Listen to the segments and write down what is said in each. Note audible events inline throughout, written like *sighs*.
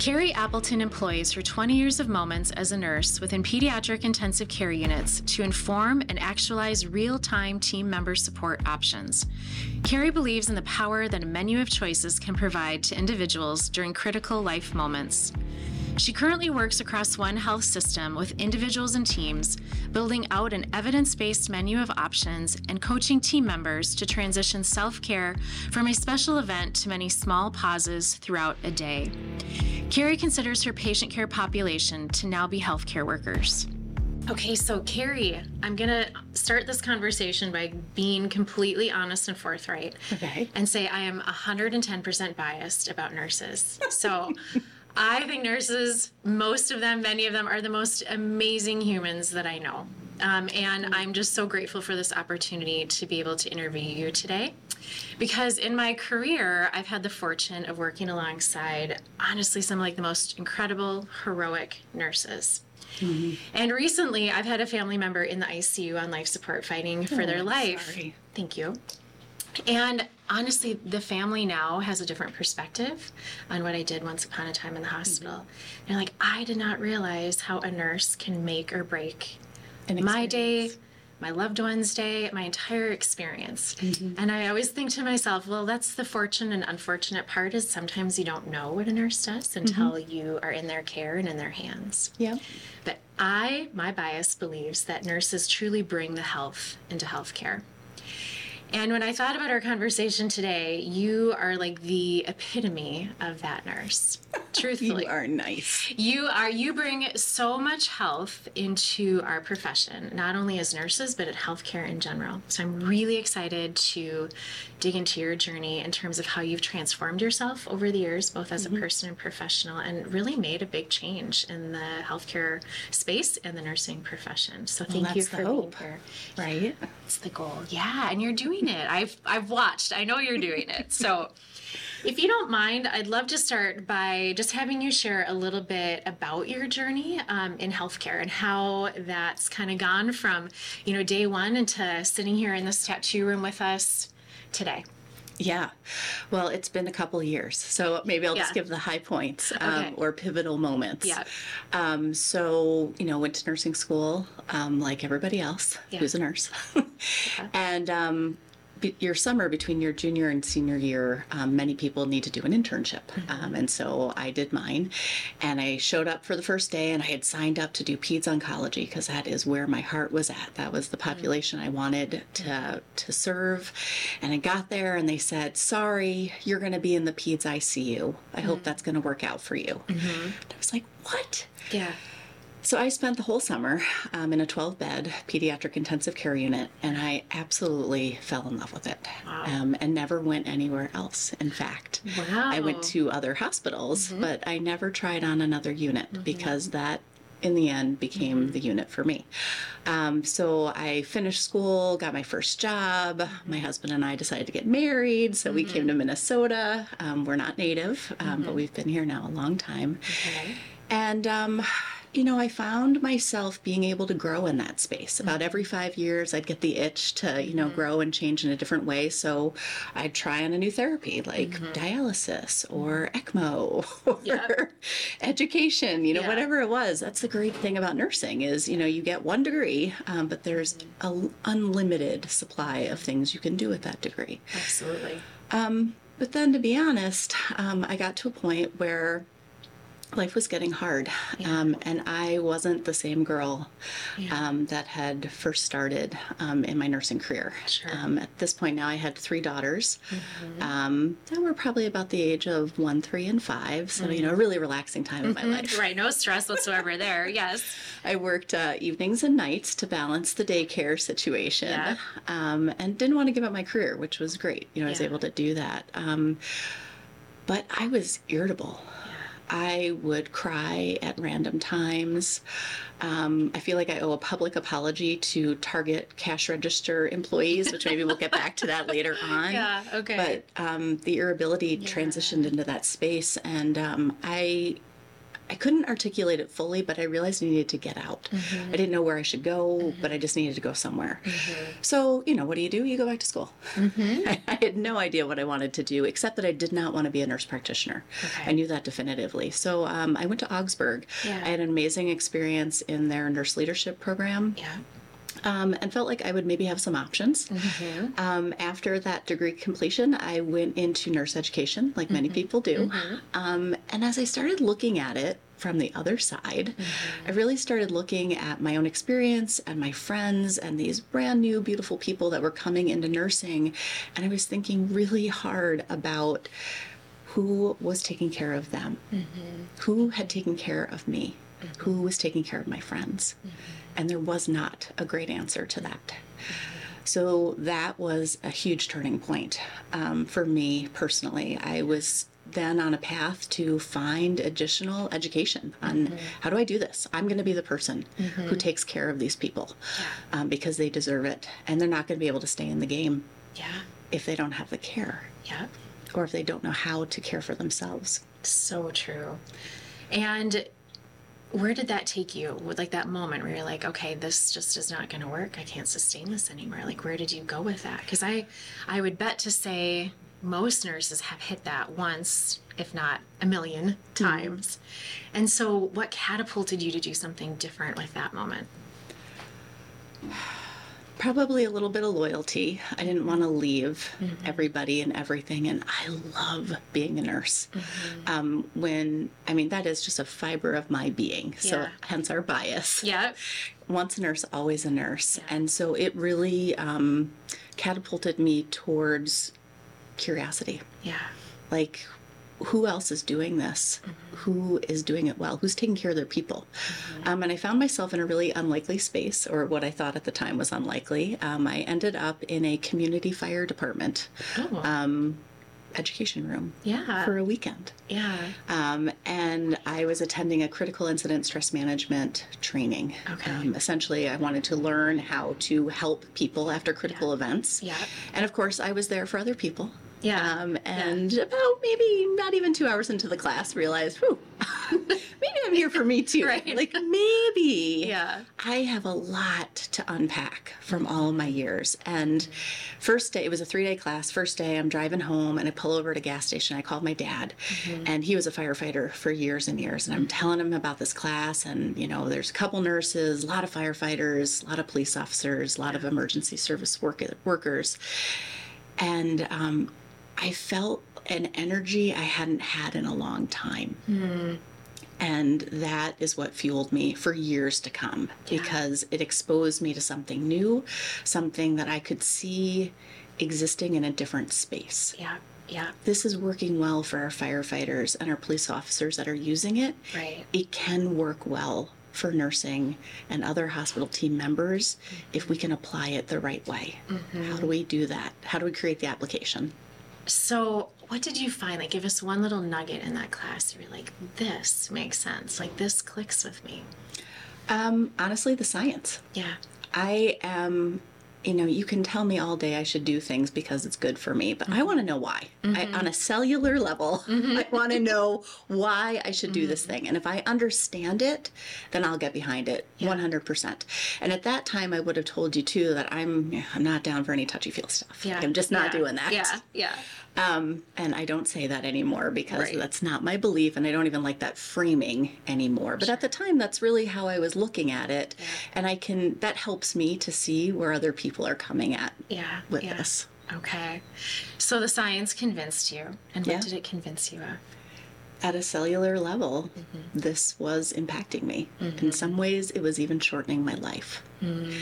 Carrie Appleton employs her 20 years of moments as a nurse within pediatric intensive care units to inform and actualize real time team member support options. Carrie believes in the power that a menu of choices can provide to individuals during critical life moments. She currently works across One Health System with individuals and teams, building out an evidence based menu of options and coaching team members to transition self care from a special event to many small pauses throughout a day. Carrie considers her patient care population to now be healthcare workers. Okay, so Carrie, I'm gonna start this conversation by being completely honest and forthright. Okay. And say I am 110% biased about nurses. So *laughs* I think nurses, most of them, many of them, are the most amazing humans that I know. Um, and I'm just so grateful for this opportunity to be able to interview you today. Because in my career, I've had the fortune of working alongside, honestly, some of like the most incredible, heroic nurses. And recently, I've had a family member in the ICU on life support fighting for their Oh, life. sorry. Thank you. And honestly, the family now has a different perspective on what I did once upon a time in the mm-hmm. hospital. They're like, I did not realize how a nurse can make or break my day, my loved one's day, my entire experience. Mm-hmm. And I always think to myself, well, that's the fortunate and unfortunate part is sometimes you don't know what a nurse does mm-hmm. until you are in their care and in their hands. Yeah. But I, my bias believes that nurses truly bring the health into healthcare. And when I thought about our conversation today, you are like the epitome of that nurse. Truthfully. You are nice. You are you bring so much health into our profession, not only as nurses, but at healthcare in general. So I'm really excited to dig into your journey in terms of how you've transformed yourself over the years, both as a mm-hmm. person and professional, and really made a big change in the healthcare space and the nursing profession. So thank you that's for the being hope. here. Right? It's the goal. Yeah, and you're doing it. I've I've watched. I know you're doing it. So if you don't mind, I'd love to start by just having you share a little bit about your journey um, in healthcare and how that's kind of gone from, you know, day one into sitting here in this tattoo room with us today. Yeah. Well, it's been a couple years, so maybe I'll just give the high points um, Okay. or pivotal moments. Yeah. Um, so, you know, went to nursing school um, like everybody else Yeah. who's a nurse. *laughs* and um, your summer between your junior and senior year, um, many people need to do an internship. Um, and so I did mine. And I showed up for the first day and I had signed up to do peds oncology because that is where my heart was at. That was the population I wanted to, to serve. And I got there and they said, sorry, you're going to be in the peds ICU. I hope that's going to work out for you. And I was like, what? Yeah. So I spent the whole summer um, in a 12 bed pediatric intensive care unit, and I absolutely fell in love with it um, and never went anywhere else. In fact, Wow. I went to other hospitals, but I never tried on another unit because that. In the end, became the unit for me. Um, so I finished school, got my first job. My husband and I decided to get married, so we came to Minnesota. Um, we're not native, um, but we've been here now a long time. And, um, you know, I found myself being able to grow in that space. Mm. About every five years, I'd get the itch to, you know, mm. grow and change in a different way. So I'd try on a new therapy like mm-hmm. dialysis or mm-hmm. ECMO *laughs* or Yep. education, you know, Yeah. whatever it was. That's the great thing about nursing is, you know, you get one degree, um, but there's mm-hmm. an unlimited supply of things you can do with that degree. Absolutely. Um, but then, to be honest, um, I got to a point where life was getting hard, um, and I wasn't the same girl um, that had first started um, in my nursing career. Sure. Um, at this point now, I had three daughters um, that were probably about the age of one, three, and five. So you know, a really relaxing time of my life. Right. No stress whatsoever there. *laughs* Yes. I worked uh, evenings and nights to balance the daycare situation, Yeah. um, and didn't want to give up my career, which was great. You know, I was able to do that. Um, but I was irritable. I would cry at random times. Um, I feel like I owe a public apology to Target cash register employees, which maybe we'll get back to that later *laughs* on. Yeah, okay. But um, the irritability transitioned into that space, and um, I I couldn't articulate it fully, but I realized I needed to get out. Mm-hmm. I didn't know where I should go, mm-hmm. but I just needed to go somewhere. Mm-hmm. So, you know, what do you do? You go back to school. *laughs* I, I had no idea what I wanted to do, except that I did not want to be a nurse practitioner. Okay. I knew that definitively. So um, I went to Augsburg. Yeah. I had an amazing experience in their nurse leadership program Yeah. Um, and felt like I would maybe have some options. Mm-hmm. Um, after that degree completion, I went into nurse education, like many Mm-hmm. people do. Um, and as I started looking at it from the other side, Mm-hmm. I really started looking at my own experience and my friends and these brand new, beautiful people that were coming into nursing. And I was thinking really hard about who was taking care of them, who had taken care of me, who was taking care of my friends. And there was not a great answer to that. So that was a huge turning point um, for me personally. I was then on a path to find additional education on how do I do this? I'm going to be the person who takes care of these people um, because they deserve it. And they're not going to be able to stay in the game Yeah. if they don't have the care Yeah. or if they don't know how to care for themselves. So true. And where did that take you? With like that moment where you're like, okay, this just is not going to work. I can't sustain this anymore. Like, where did you go with that? Because I, I would bet to say most nurses have hit that once, if not a million mm-hmm. times. And so, what catapulted you to do something different with that moment? Probably a little bit of loyalty. I didn't want to leave everybody and everything. And I love being a nurse. Um, when, I mean, that is just a fiber of my being. So, Yeah. hence our bias. Yeah. Once a nurse, always a nurse. And so it really um, catapulted me towards curiosity. Yeah. Like, who else is doing this? Who is doing it well? Who's taking care of their people? Um, and I found myself in a really unlikely space, or what I thought at the time was unlikely. Um, I ended up in a community fire department Oh. um, education room yeah. for a weekend. yeah. Um, and I was attending a critical incident stress management training. Okay. Um, essentially, I wanted to learn how to help people after critical events. Yeah. And of course, I was there for other people. Yeah. Um, and about maybe not even two hours into the class, realized, whew, *laughs* maybe I'm here for me *laughs* too. Right. Like maybe Yeah. I have a lot to unpack from all of my years. And first day, it was a three day class. First day, I'm driving home and I pull over at a gas station. I called my dad, and he was a firefighter for years and years. And I'm telling him about this class. And, you know, there's a couple nurses, a lot of firefighters, a lot of police officers, a lot of emergency service work- workers. And um, I felt an energy I hadn't had in a long time. Hmm. And that is what fueled me for years to come because it exposed me to something new, something that I could see existing in a different space. Yeah. Yeah. This is working well for our firefighters and our police officers that are using it. Right. It can work well for nursing and other hospital team members if we mm-hmm. can apply it the right way. How do mm-hmm. we do that? How do we create the application? So, what did you find? Like, give us one little nugget in that class. You're like, this makes sense. Like, this clicks with me. Um, honestly, the science. Yeah. I am, you know, you can tell me all day I should do things because it's good for me, but I mm-hmm. want to know why. I, mm-hmm. on a cellular level, *laughs* mm-hmm. I want to know why I should do this thing. And if I understand it, then I'll get behind it 100%. And at that time, I would have told you too that I'm I'm not down for any touchy feel stuff. Yeah. I'm just not Yeah. doing that. Yeah. Yeah. Um, and I don't say that anymore because Right. that's not my belief, and I don't even like that framing anymore. But at the time, that's really how I was looking at it, and I can that helps me to see where other people are coming at Yeah. with yeah. this. Okay. So the science convinced you. And what Yeah. did it convince you of? At a cellular level, mm-hmm. this was impacting me. In mm-hmm. some ways, it was even shortening my life. Mm.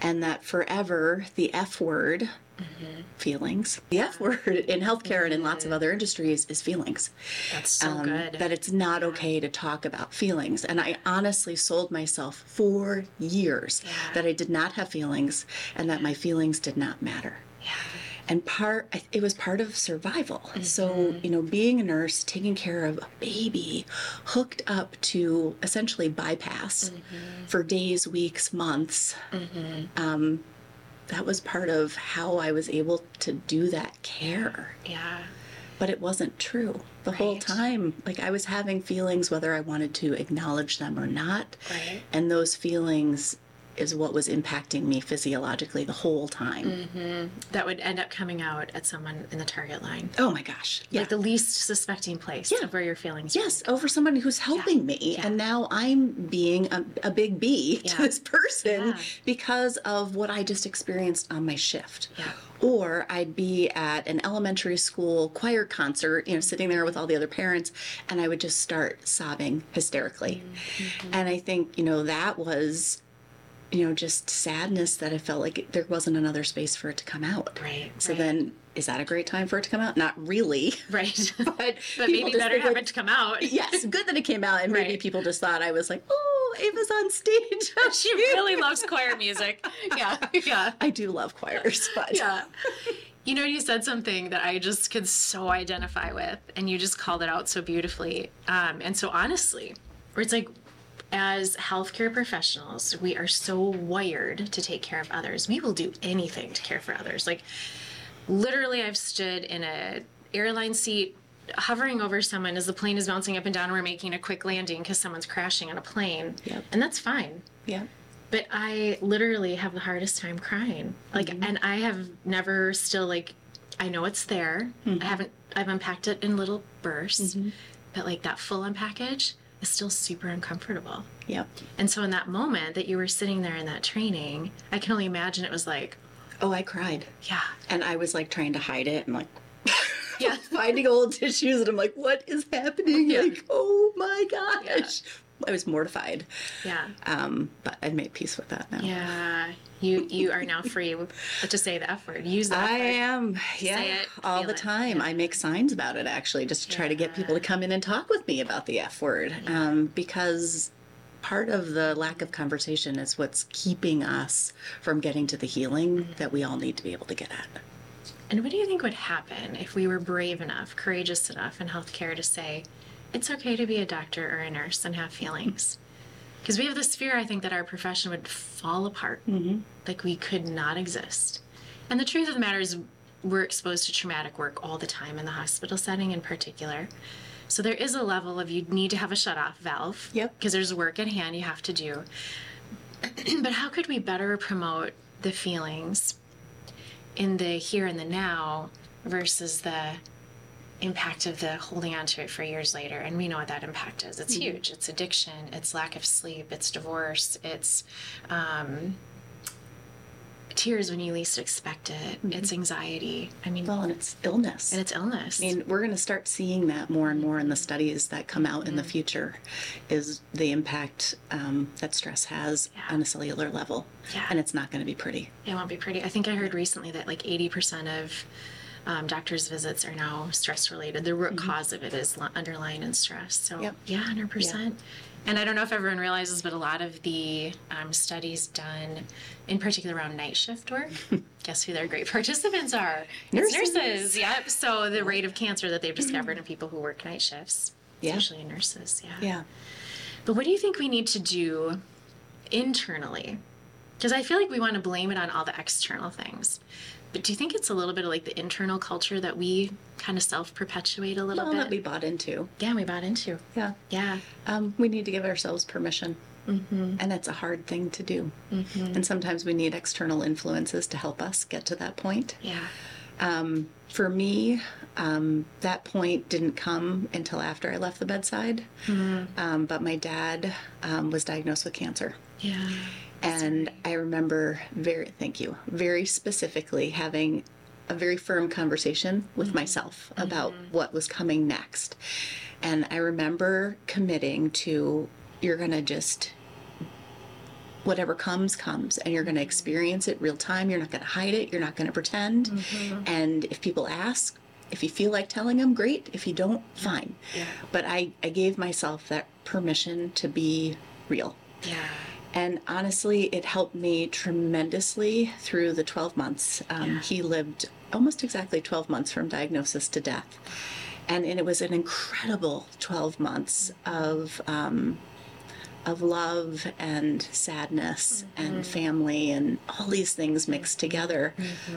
And that forever, the F word, feelings, the F word in healthcare and in lots of other industries is feelings. That's so um, good. that it's not okay to talk about feelings. And I honestly sold myself for years Yeah. that I did not have feelings and that my feelings did not matter. yeah. And part, it was part of survival. Mm-hmm. So, you know, being a nurse, taking care of a baby, hooked up to essentially bypass Mm-hmm. for days, weeks, months. Um, that was part of how I was able to do that care Yeah. but it wasn't true the whole time. Like I was having feelings whether I wanted to acknowledge them or not. Right. And those feelings is what was impacting me physiologically the whole time. That would end up coming out at someone in the target line. Oh my gosh. Yeah. Like the least suspecting place Yeah. of where your feelings Yes, over somebody who's helping me. Yeah. And now I'm being a, a big B Yeah. to this person Yeah. because of what I just experienced on my shift. Yeah. Or I'd be at an elementary school choir concert, you know, sitting there with all the other parents, and I would just start sobbing hysterically. Mm-hmm. And I think, you know, that was, you know, just sadness that I felt like there wasn't another space for it to come out. Right, So right. then, is that a great time for it to come out? Not really. *laughs* Right. But, *laughs* but maybe better have it to come out. *laughs* yes, good that it came out, and maybe Right. people just thought I was like, "Oh, Ava's on stage." She really loves choir music. Yeah. Yeah. I do love choirs, but Yeah. You know, you said something that I just could so identify with, and you just called it out so beautifully. Um, and so honestly, where it's like, as healthcare professionals, we are so wired to take care of others. We will do anything to care for others. Like, literally, I've stood in a airline seat hovering over someone as the plane is bouncing up and down and we're making a quick landing because someone's crashing on a plane Yep. and that's fine yeah, but I literally have the hardest time crying. Like, mm-hmm. and I have never still like, I know it's there. I mm-hmm. haven't. I've unpacked it in little bursts, mm-hmm. but like that full unpackage is still super uncomfortable. yep. And so in that moment that you were sitting there in that training, I can only imagine it was like, Oh, I cried, yeah, and I was like trying to hide it, and like. Yeah. *laughs* finding old tissues, and I'm like, "What is happening?" Yeah. Like, oh my gosh, I was mortified. yeah, Um, but I've made peace with that now. yeah. You you are now free to say the F word. Use the F I word. I am, yeah, it, all the it, time. I make signs about it actually, just to try to get people to come in and talk with me about the F word, um, because part of the lack of conversation is what's keeping us from getting to the healing that we all need to be able to get at. And what do you think would happen if we were brave enough, courageous enough in healthcare to say, it's okay to be a doctor or a nurse and have feelings? Because we have this fear, I think, that our profession would fall apart, mm-hmm. like we could not exist. And the truth of the matter is, we're exposed to traumatic work all the time in the hospital setting, in particular. So there is a level of you need to have a shut off valve. Yep. Because there's work at hand you have to do. *clears throat* but how could we better promote the feelings in the here and the now versus the impact of the holding on to it for years later and we know what that impact is. It's huge. It's addiction. It's lack of sleep. It's divorce. It's um, tears when you least expect it. It's anxiety. I mean Well, and it's illness. and it's illness. I mean, we're going to start seeing that more and more in the studies that come out in the future, is the impact um, that stress has Yeah. on a cellular level, Yeah. and it's not going to be pretty. It won't be pretty. I think I heard recently that like 80% of um, doctors' visits are now stress related. The root cause of it is underlying in stress. So, Yep. yeah, 100%. And I don't know if everyone realizes, but a lot of the um, studies done, in particular around night shift work, *laughs* guess who their great participants are? It's Nurses. nurses. Yep. So the rate of cancer that they've discovered in people who work night shifts, Yeah. usually nurses. Yeah. Yeah. But what do you think we need to do internally? Because I feel like we want to blame it on all the external things. But do you think it's a little bit of like the internal culture that we kind of self perpetuate a little Well, bit? that we bought into. yeah, we bought into. Yeah. Yeah. Um, we need to give ourselves permission. Mm-hmm. And that's a hard thing to do. And sometimes we need external influences to help us get to that point. Yeah. Um, for me, um, that point didn't come until after I left the bedside. Um, but my dad um, was diagnosed with cancer. Yeah. And I remember very, thank you, very specifically having a very firm conversation with mm-hmm. myself about mm-hmm. what was coming next. And I remember committing to, you're going to just, whatever comes, comes, and you're going to mm-hmm. experience it real time. You're not going to hide it. You're not going to pretend. And if people ask, if you feel like telling them, great. If you don't, fine. Yeah. But I, I gave myself that permission to be real. Yeah. And honestly, it helped me tremendously through the 12 months. Um, Yeah. He lived almost exactly 12 months from diagnosis to death. And, and it was an incredible 12 months of um, of love and sadness and family and all these things mixed together.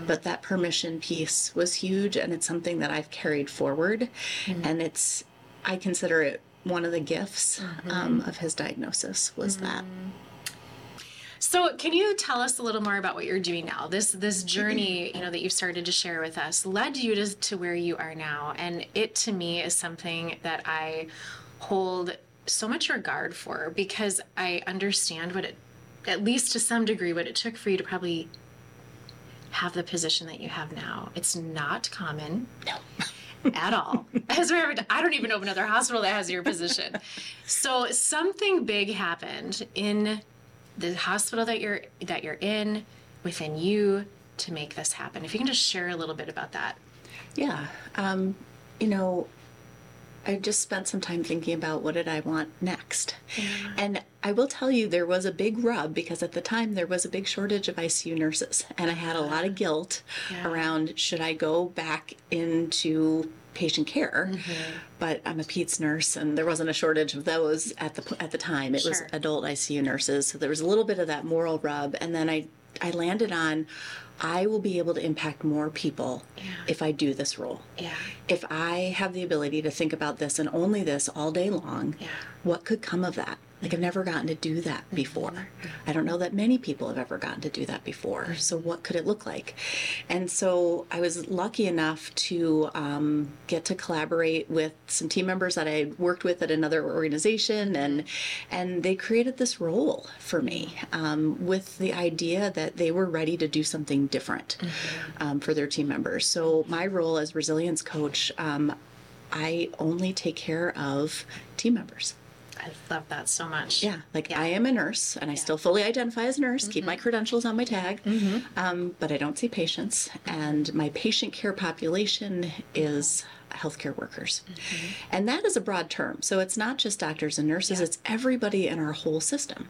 But that permission piece was huge, and it's something that I've carried forward. And it's, I consider it one of the gifts um, of his diagnosis was that. So, can you tell us a little more about what you're doing now? This this journey, you know, that you've started to share with us, led you to, to where you are now, and it to me is something that I hold so much regard for because I understand what it, at least to some degree, what it took for you to probably have the position that you have now. It's not common. No. *laughs* at all. There ever, I don't even know of another hospital that has your position. So something big happened in the hospital that you're that you're in within you to make this happen. If you can just share a little bit about that. Yeah. Um, you know, I just spent some time thinking about what did I want next. And I will tell you there was a big rub because at the time there was a big shortage of ICU nurses and I had a lot of guilt Yeah. around should I go back into patient care mm-hmm. but I'm a peds nurse and there wasn't a shortage of those at the at the time it was adult ICU nurses so there was a little bit of that moral rub and then I I landed on I will be able to impact more people if I do this role Yeah. if I have the ability to think about this and only this all day long, Yeah. what could come of that? Like, I've never gotten to do that before. I don't know that many people have ever gotten to do that before. So, what could it look like? And so, I was lucky enough to um, get to collaborate with some team members that I worked with at another organization, and and they created this role for me um, with the idea that they were ready to do something different um, for their team members. So, my role as resilience coach. Um, I only take care of team members. I love that so much. Yeah, like Yeah. I am a nurse and I still fully identify as a nurse, keep my credentials on my tag, um, but I don't see patients. And my patient care population is healthcare workers. And that is a broad term. So it's not just doctors and nurses, Yeah. it's everybody in our whole system.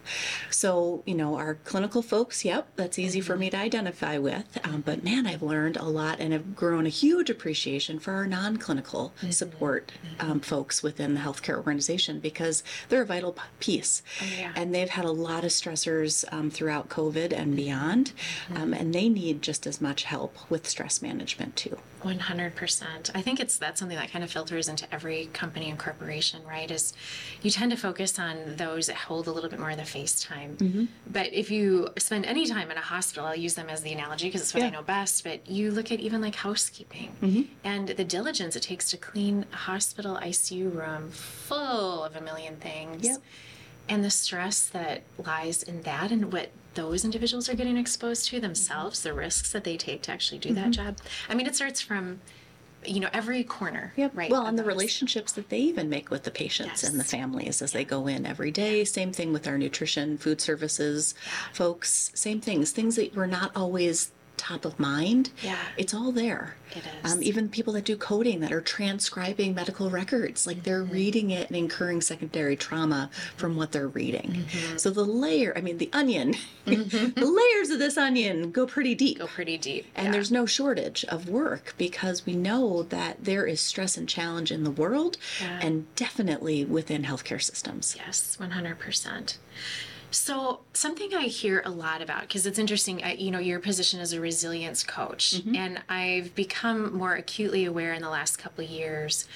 So, you know, our clinical folks, yep, that's easy for me to identify with. Um, but man, I've learned a lot and have grown a huge appreciation for our non clinical support um, folks within the healthcare organization because they're a vital piece. yeah. And they've had a lot of stressors um, throughout COVID and beyond. Um, and they need just as much help with stress management too. One hundred percent. I think it's that's something that kind of filters into every company and corporation, right? Is you tend to focus on those that hold a little bit more of the face time. Mm-hmm. But if you spend any time in a hospital, I'll use them as the analogy because it's what I know best. But you look at even like housekeeping mm-hmm. and the diligence it takes to clean a hospital ICU room full of a million things. Yep. And the stress that lies in that and what those individuals are getting exposed to themselves, mm-hmm. the risks that they take to actually do that job. I mean, it starts from, you know, every corner. Yep. Right. Well, and the relationships that they even make with the patients and the families as they go in every day. Same thing with our nutrition, food services folks. Same things. Things that were not always top of mind. Yeah. It's all there. It is. Um, even people that do coding that are transcribing medical records, like they're Mm-hmm. reading it and incurring secondary trauma from what they're reading. Mm-hmm. So the layer, I mean, the onion, *laughs* the layers of this onion go pretty deep. Go pretty deep. And yeah. there's no shortage of work because we know that there is stress and challenge in the world Yeah. and definitely within healthcare systems. Yes, 100%. So, something I hear a lot about, because it's interesting, I, you know, your position as a resilience coach, Mm-hmm. and I've become more acutely aware in the last couple of years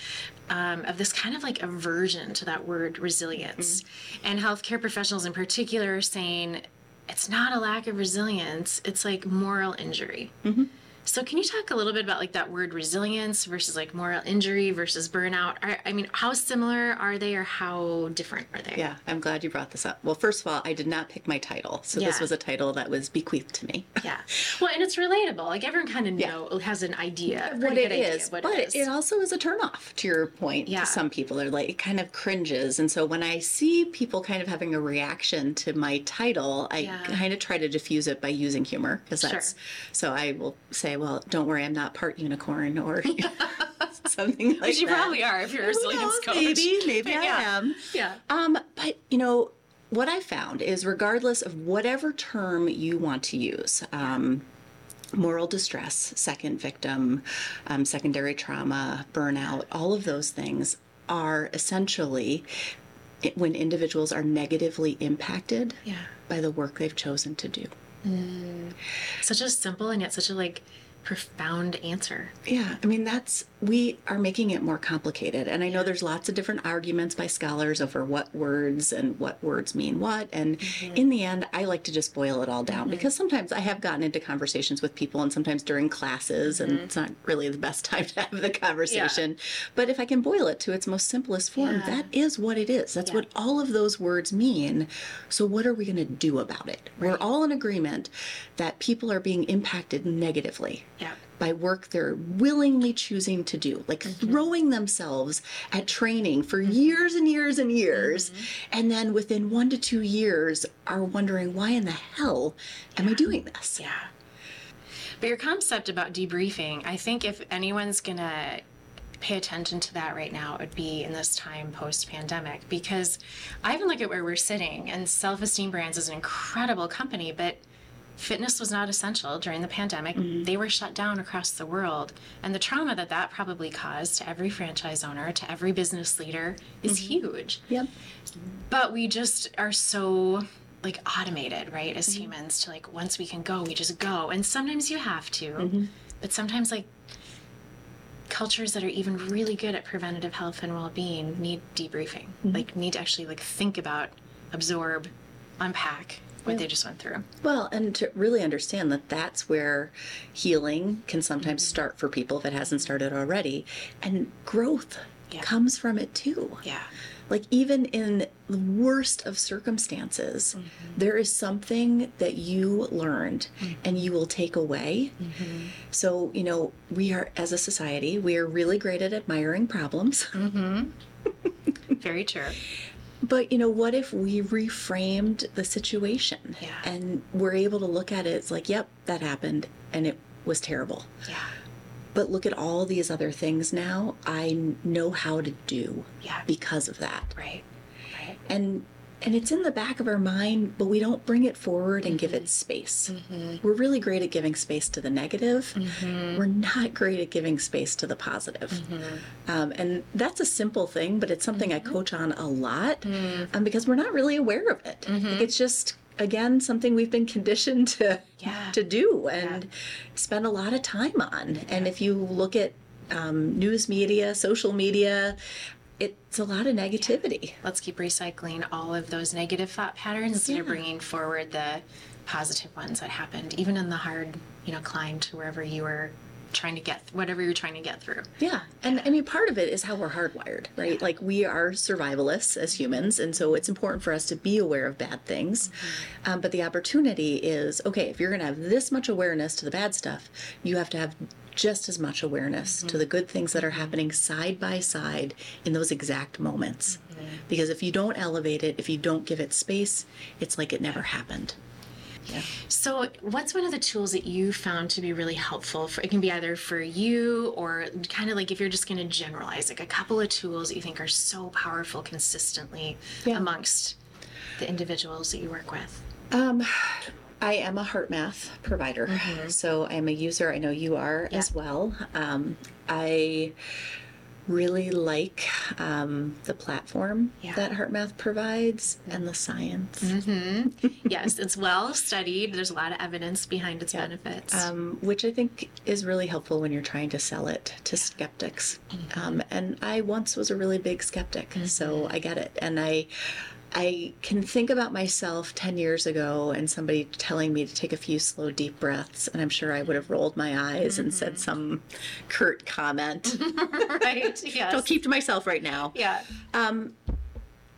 um, of this kind of like aversion to that word resilience. Mm-hmm. And healthcare professionals in particular are saying it's not a lack of resilience, it's like moral injury. Mm-hmm. So can you talk a little bit about like that word resilience versus like moral injury versus burnout? Are, I mean, how similar are they or how different are they? Yeah, I'm glad you brought this up. Well, first of all, I did not pick my title. So this was a title that was bequeathed to me. Yeah. Well, and it's relatable. Like everyone kind of Yeah. know has an idea. a what it of what but it is. But it also is a turnoff to your point. Yeah. To some people are like it kind of cringes, and so when I see people kind of having a reaction to my title, I Yeah. kind of try to diffuse it by using humor because that's Sure. that's. So I will say, well, don't worry, I'm not part unicorn or *laughs* something like Which you that. probably are if you're a resilience coach. Maybe, maybe I am. Yeah. Um, but you know, what I found is regardless of whatever term you want to use, um, moral distress, second victim, um, secondary trauma, burnout, all of those things are essentially when individuals are negatively impacted Yeah. by the work they've chosen to do. Such a simple and yet such a like profound answer. Yeah, I mean, that's, we are making it more complicated. And I know there's lots of different arguments by scholars over what words and what words mean what. And mm-hmm. in the end, I like to just boil it all down mm-hmm. because sometimes I have gotten into conversations with people and sometimes during classes, and mm-hmm. it's not really the best *laughs* time to have the conversation. But if I can boil it to its most simplest form, Yeah. that is what it is. That's Yeah. what all of those words mean. So, what are we going to do about it? We're all in agreement that people are being impacted negatively Yeah. By work they're willingly choosing to do, like mm-hmm. throwing themselves at training for mm-hmm. years and years and years, mm-hmm. and then within one to two years are wondering, why in the hell am I doing this? Yeah. But your concept about debriefing, I think if anyone's gonna pay attention to that right now, it would be in this time post pandemic. Because I even look at where we're sitting, and Self Esteem Brands is an incredible company, but fitness was not essential during the pandemic. Mm-hmm. They were shut down across the world. And the trauma that that probably caused to every franchise owner, to every business leader, is mm-hmm. huge. Yep. but we just are so like automated right as mm-hmm. humans to like once we can go we just go. And sometimes you have to. But sometimes like cultures that are even really good at preventative health and well-being need debriefing. Like need to actually like think about absorb unpack what they just went through. Well, and to really understand that that's where healing can sometimes mm-hmm. start for people if it hasn't started already, and growth Yeah. comes from it too. yeah. Like, even in the worst of circumstances, mm-hmm. there is something that you learned mm-hmm. and you will take away. So, you know, we are, as a society, we are really great at admiring problems. *laughs* very true But, you know, what if we reframed the situation Yeah. and we're able to look at it? It's like, yep, that happened and it was terrible. yeah But look at all these other things now I know how to do Yeah. because of that. right right and and it's in the back of our mind but we don't bring it forward and give it mm-hmm. space. Mm-hmm. We're really great at giving space to the negative. Mm-hmm. We're not great at giving space to the positive. Um, and that's a simple thing but it's something i coach on a lot mm. um, because we're not really aware of it. Like it's just again something we've been conditioned to Yeah. *laughs* to do and spend a lot of time on. And if you look at um, news media social media it's a lot of negativity. Let's keep recycling all of those negative thought patterns. Instead of bringing forward the positive ones that happened even in the hard you know climb to wherever you were trying to get whatever you're trying to get through Yeah. And I mean, part of it is how we're hardwired, right? Like, we are survivalists as humans. And so it's important for us to be aware of bad things. Mm-hmm. Um, but the opportunity is okay, if you're going to have this much awareness to the bad stuff, you have to have just as much awareness to mm-hmm. the good things that are mm-hmm. happening side by side in those exact moments. Because if you don't elevate it, if you don't give it space, it's like it never happened. So what's one of the tools that you found to be really helpful for it can be either for you or kind of like if you're just going to generalize like a couple of tools that you think are so powerful consistently Yeah. amongst the individuals that you work with Um, I am a HeartMath provider, so I'm a user. I know you are as well. Um, I really like um, the platform Yeah. that HeartMath provides and the science, *laughs* yes it's well studied there's a lot of evidence behind its benefits um, which I think is really helpful when you're trying to sell it to skeptics. Um, and I once was a really big skeptic, so I get it. And I. I can think about myself 10 years ago and somebody telling me to take a few slow, deep breaths, and I'm sure I would have rolled my eyes and said mm-hmm. some curt comment. *laughs* right *laughs* yes I'll keep to myself right now. yeah Um,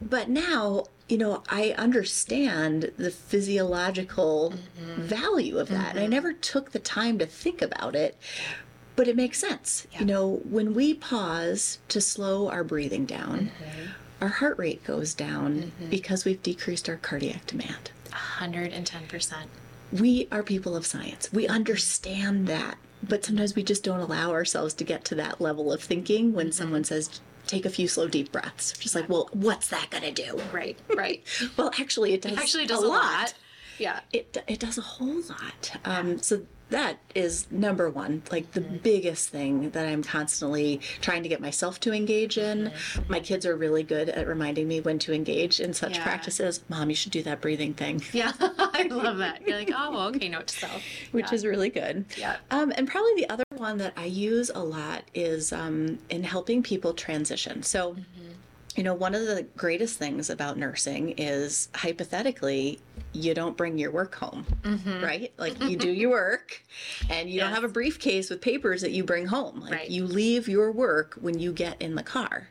But now, you know, I understand the physiological mm-hmm. value of that. And I mm-hmm. never took the time to think about it, but it makes sense. You know, when we pause to slow our breathing down, our heart rate goes down because we've decreased our cardiac demand. 110% We are people of science. We understand that. But sometimes we just don't allow ourselves to get to that level of thinking when someone says, take a few slow, deep breaths. Just like, well, what's that going to do? right right *laughs* Well, actually, it does. actually does a lot. Yeah. it it does a whole lot. Um, so that is number one, like the biggest thing that I'm constantly trying to get myself to engage in. My kids are really good at reminding me when to engage in such Yeah. practices. Mom, you should do that breathing thing. Yeah, *laughs* I *laughs* love that. You're like, oh, well, okay, note to self. which is really good. Yeah. Um, and probably the other one that I use a lot is um, in helping people transition. So, Mm-hmm. you know, one of the greatest things about nursing is hypothetically, you don't bring your work home, right? Like you do your work and you don't Mm-hmm. Have a briefcase with papers that you bring home. Like Right. you leave your work when you get in the car.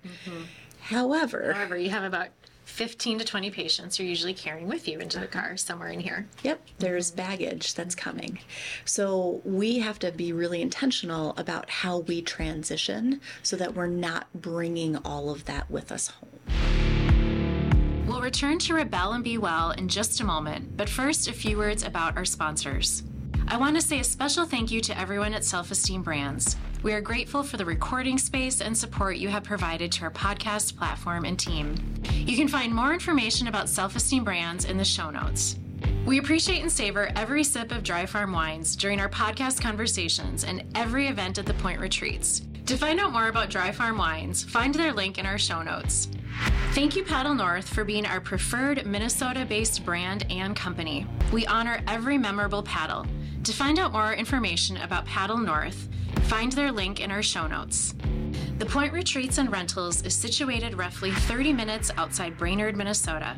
However, However, you have about 15 to 20 patients you're usually carrying with you into the car somewhere in here. Yep, there's baggage that's coming. So we have to be really intentional about how we transition so that we're not bringing all of that with us home. We'll return to Rebel and Be Well in just a moment, but first, a few words about our sponsors. I want to say a special thank you to everyone at Self Esteem Brands. We are grateful for the recording space and support you have provided to our podcast platform and team. You can find more information about Self Esteem Brands in the show notes. We appreciate and savor every sip of Dry Farm wines during our podcast conversations and every event at the Point Retreats. To find out more about Dry Farm wines, find their link in our show notes. Thank you, Paddle North, for being our preferred Minnesota based brand and company. We honor every memorable paddle. To find out more information about Paddle North, find their link in our show notes. The Point Retreats and Rentals is situated roughly 30 minutes outside Brainerd, Minnesota.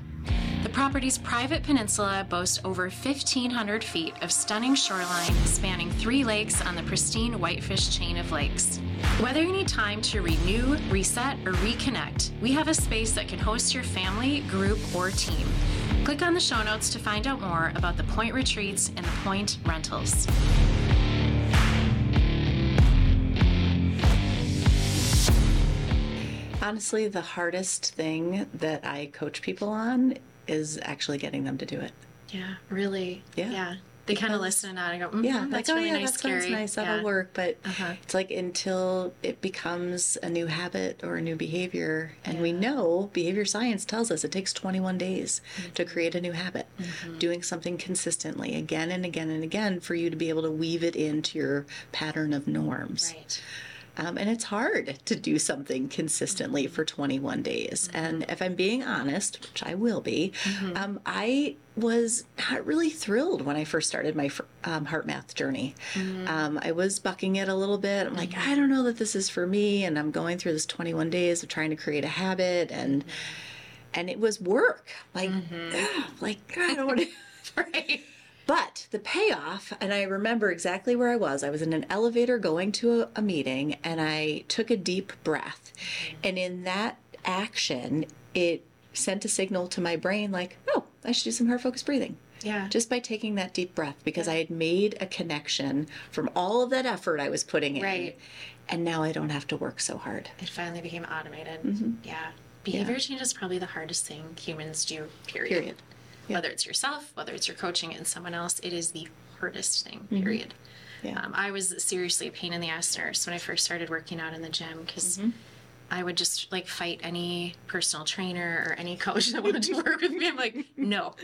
The property's private peninsula boasts over 1,500 feet of stunning shoreline spanning three lakes on the pristine Whitefish chain of lakes. Whether you need time to renew, reset, or reconnect, we have a space that can host your family, group, or team. Click on the show notes to find out more about the Point Retreats and the Point Rentals. Honestly, the hardest thing that I coach people on is actually getting them to do it. Yeah, really. Yeah. Yeah. They kind of listen and nod and go, mm Yeah, that's like, really oh yeah, nice, that sounds Carrie." nice. That'll Yeah. work. But Uh-huh. it's like until it becomes a new habit or a new behavior, and we know behavior science tells us it takes 21 days Mm-hmm. to create a new habit. Doing something consistently again and again and again for you to be able to weave it into your pattern of norms. Right. Um, and it's hard to do something consistently for 21 days. And if I'm being honest, which I will be, um, I was not really thrilled when I first started my um, HeartMath journey. Um, I was bucking it a little bit. I'm like, I don't know that this is for me. And I'm going through this 21 days of trying to create a habit. And and it was work. Like, ugh, *sighs* like I don't *laughs* want to. *laughs* Right. But the payoff, and I remember exactly where I was. I was in an elevator going to a, a meeting, and I took a deep breath. And in that action, it sent a signal to my brain like, oh, I should do some heart focused breathing. Yeah. Just by taking that deep breath, because I had made a connection from all of that effort I was putting in. Right. And now I don't have to work so hard. it finally became automated. Mm-hmm. Yeah. Behavior change is probably the hardest thing humans do, period. Period. Yeah. Whether it's yourself, whether it's you're coaching and someone else, it is the hardest thing, period. Mm-hmm. Yeah. Um, I was seriously a pain in the ass nurse when I first started working out in the gym because Mm-hmm. I would just like fight any personal trainer or any *laughs* coach that wanted to work with me. I'm like, no,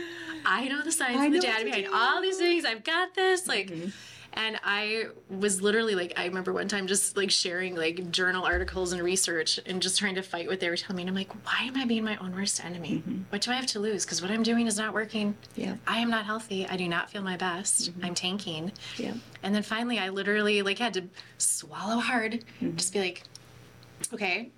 I know the science I and the data behind all these things. I've got this. Like, Mm-hmm. And I was literally like, I remember one time just like sharing like journal articles and research and just trying to fight what they were telling me. And I'm like, why am I being my own worst enemy? What do I have to lose? Because what I'm doing is not working. Mm-hmm. Yeah. I am not healthy. I do not feel my best. I'm tanking. Yeah. And then finally, I literally like had to swallow hard, just be like, okay,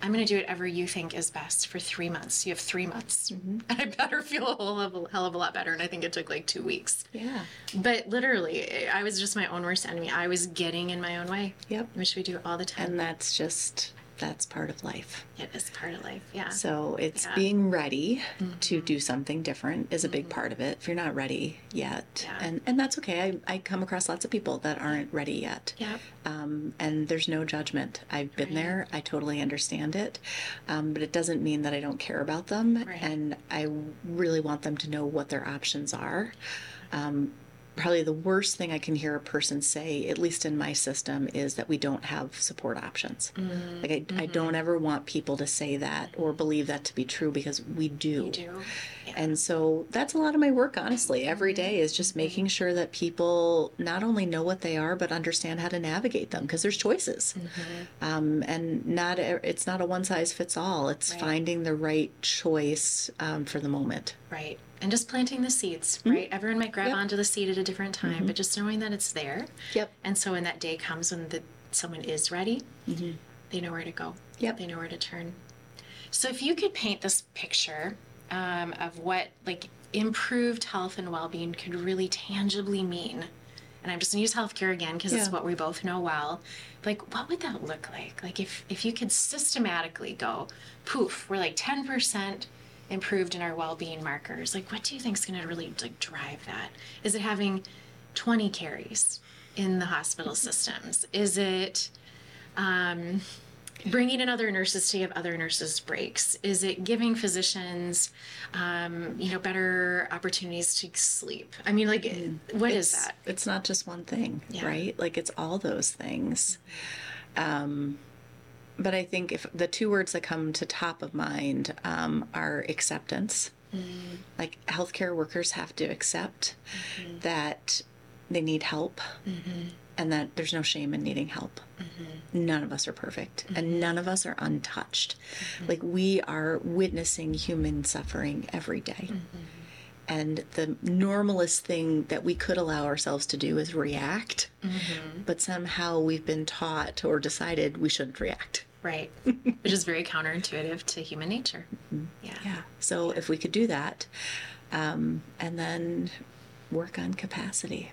I'm gonna do whatever you think is best for three months. You have three months, mm-hmm. and I better feel a whole of a hell of a lot better. And I think it took like two weeks. Yeah. But literally, I was just my own worst enemy. I was getting in my own way, Yep. which we do all the time. And that's just, that's part of life. it is part of life. Yeah. So it's Yeah. being ready to do something different is a big part of it. If you're not ready yet, Yeah. and and that's okay. I, I come across lots of people that aren't ready yet. yeah. Um, and there's no judgment. I've been Right. there. I totally understand it. Um, but it doesn't mean that I don't care about them. Right. And I really want them to know what their options are. Um, probably the worst thing I can hear a person say, at least in my system, is that we don't have support options. Mm-hmm. Like I, I mm-hmm. don't ever want people to say that or believe that to be true because we do. We do. And so that's a lot of my work, honestly. Every mm-hmm. day is just making sure that people not only know what they are, but understand how to navigate them because there's choices. Um, and not it's not a one size fits all. It's Right. finding the right choice um, for the moment. Right. And just planting the seeds, mm-hmm. right? Everyone might grab Yep. onto the seed at a different mm-hmm. time, but just knowing that it's there. Yep. And so when that day comes when the someone is ready, mm-hmm. they know where to go. Yep. They know where to turn. So if you could paint this picture um, of what like improved health and well-being could really tangibly mean, and I'm just gonna use healthcare again because it's what we both know well. Like, what would that look like? Like, if if you could systematically go, poof, we're like 10% improved in our well-being markers. Like, what do you think is gonna really like drive that? Is it having 20 carries in the hospital systems? Is it um, bringing in other nurses to give other nurses breaks? Is it giving physicians, um, you know, better opportunities to sleep? I mean, like, what is it's, that? It's not just one thing, Yeah. right? Like it's all those things. Um, but I think if the two words that come to top of mind um, are acceptance. Mm-hmm. Like healthcare workers have to accept mm-hmm. that they need help mm-hmm. and that there's no shame in needing help. None of us are perfect and none of us are untouched. Like we are witnessing human suffering every day. And the normalest thing that we could allow ourselves to do is react. But somehow we've been taught or decided we shouldn't react. Right. *laughs* Which is very counterintuitive to human nature. Yeah. Yeah. So if we could do that, um, and then work on capacity,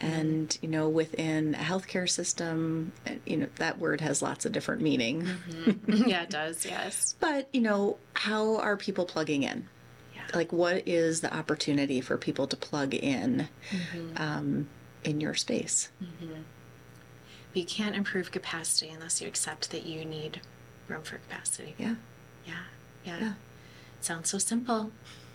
and you know, within a healthcare system, uh, you know, that word has lots of different meaning. *laughs* yeah, it does. Yes. But you know, how are people plugging in? Yeah. Like, what is the opportunity for people to plug in um, in your space? But you can't improve capacity unless you accept that you need room for capacity. Yeah. Yeah. Yeah. Yeah. Sounds so simple,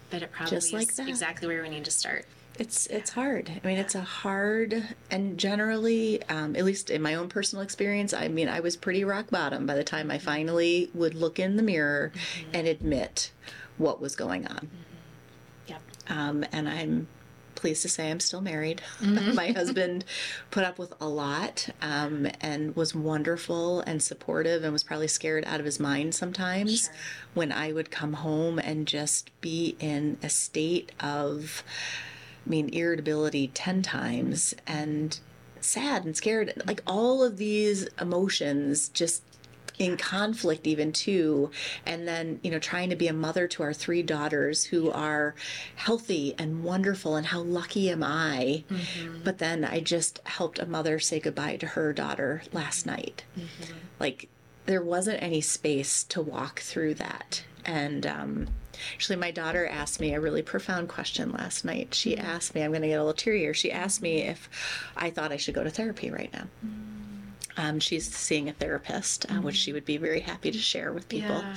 but it probably Just like is that. exactly where we need to start. It's it's hard. I mean, it's a hard and generally, um, at least in my own personal experience, I mean, I was pretty rock bottom by the time I finally would look in the mirror and admit what was going on. Yep. Um, and I'm pleased to say I'm still married. *laughs* my husband put up with a lot um, and was wonderful and supportive and was probably scared out of his mind sometimes Sure. when I would come home and just be in a state of, I mean, irritability 10 times and sad and scared. Like all of these emotions just in conflict even too and then you know trying to be a mother to our three daughters who are healthy and wonderful and how lucky am i? Mm-hmm. But then i just helped a mother say goodbye to her daughter last night. Mm-hmm. Like there wasn't any space to walk through that. And um Actually, my daughter asked me a really profound question last night. She mm-hmm. asked me, I'm going to get a little teary here. She asked me if I thought I should go to therapy right now. Um, she's seeing a therapist, uh, which mm-hmm. she would be very happy to share with people. Yeah.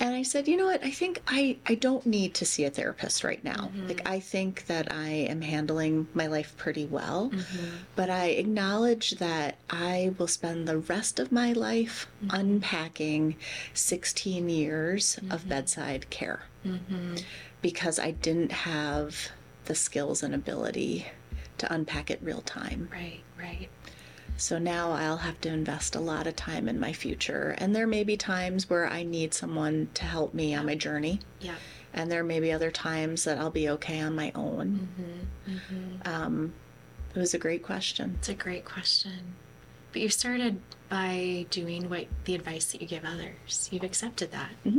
And I said, you know what? I think I, I don't need to see a therapist right now. Mm-hmm. Like, I think that I am handling my life pretty well. Mm-hmm. But I acknowledge that I will spend the rest of my life unpacking 16 years of bedside care because I didn't have the skills and ability to unpack it real time. Right. Right. So now I'll have to invest a lot of time in my future. And there may be times where I need someone to help me on my journey. Yeah. And there may be other times that I'll be okay on my own. Mm-hmm. Mm-hmm. Um, it was a great question. It's a great question. But you've started by doing what the advice that you give others. You've accepted that. Mm-hmm.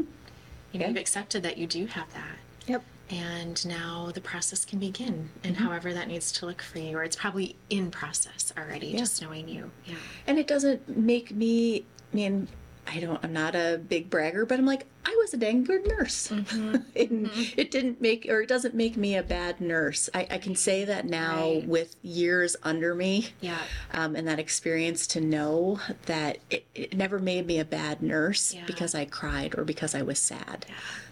You know, Yeah. you've accepted that you do have that. Yep. And now the process can begin, and mm-hmm. however that needs to look for you, or it's probably in process already, just knowing you. Yeah. And it doesn't make me, I mean, I don't, I'm not a big bragger, but I'm like, I was a dang good nurse. *laughs* and it didn't make, or it doesn't make me a bad nurse. I, I can say that now Right. with years under me. Yeah. um, and that experience to know that it, it never made me a bad nurse Yeah. because I cried or because I was sad.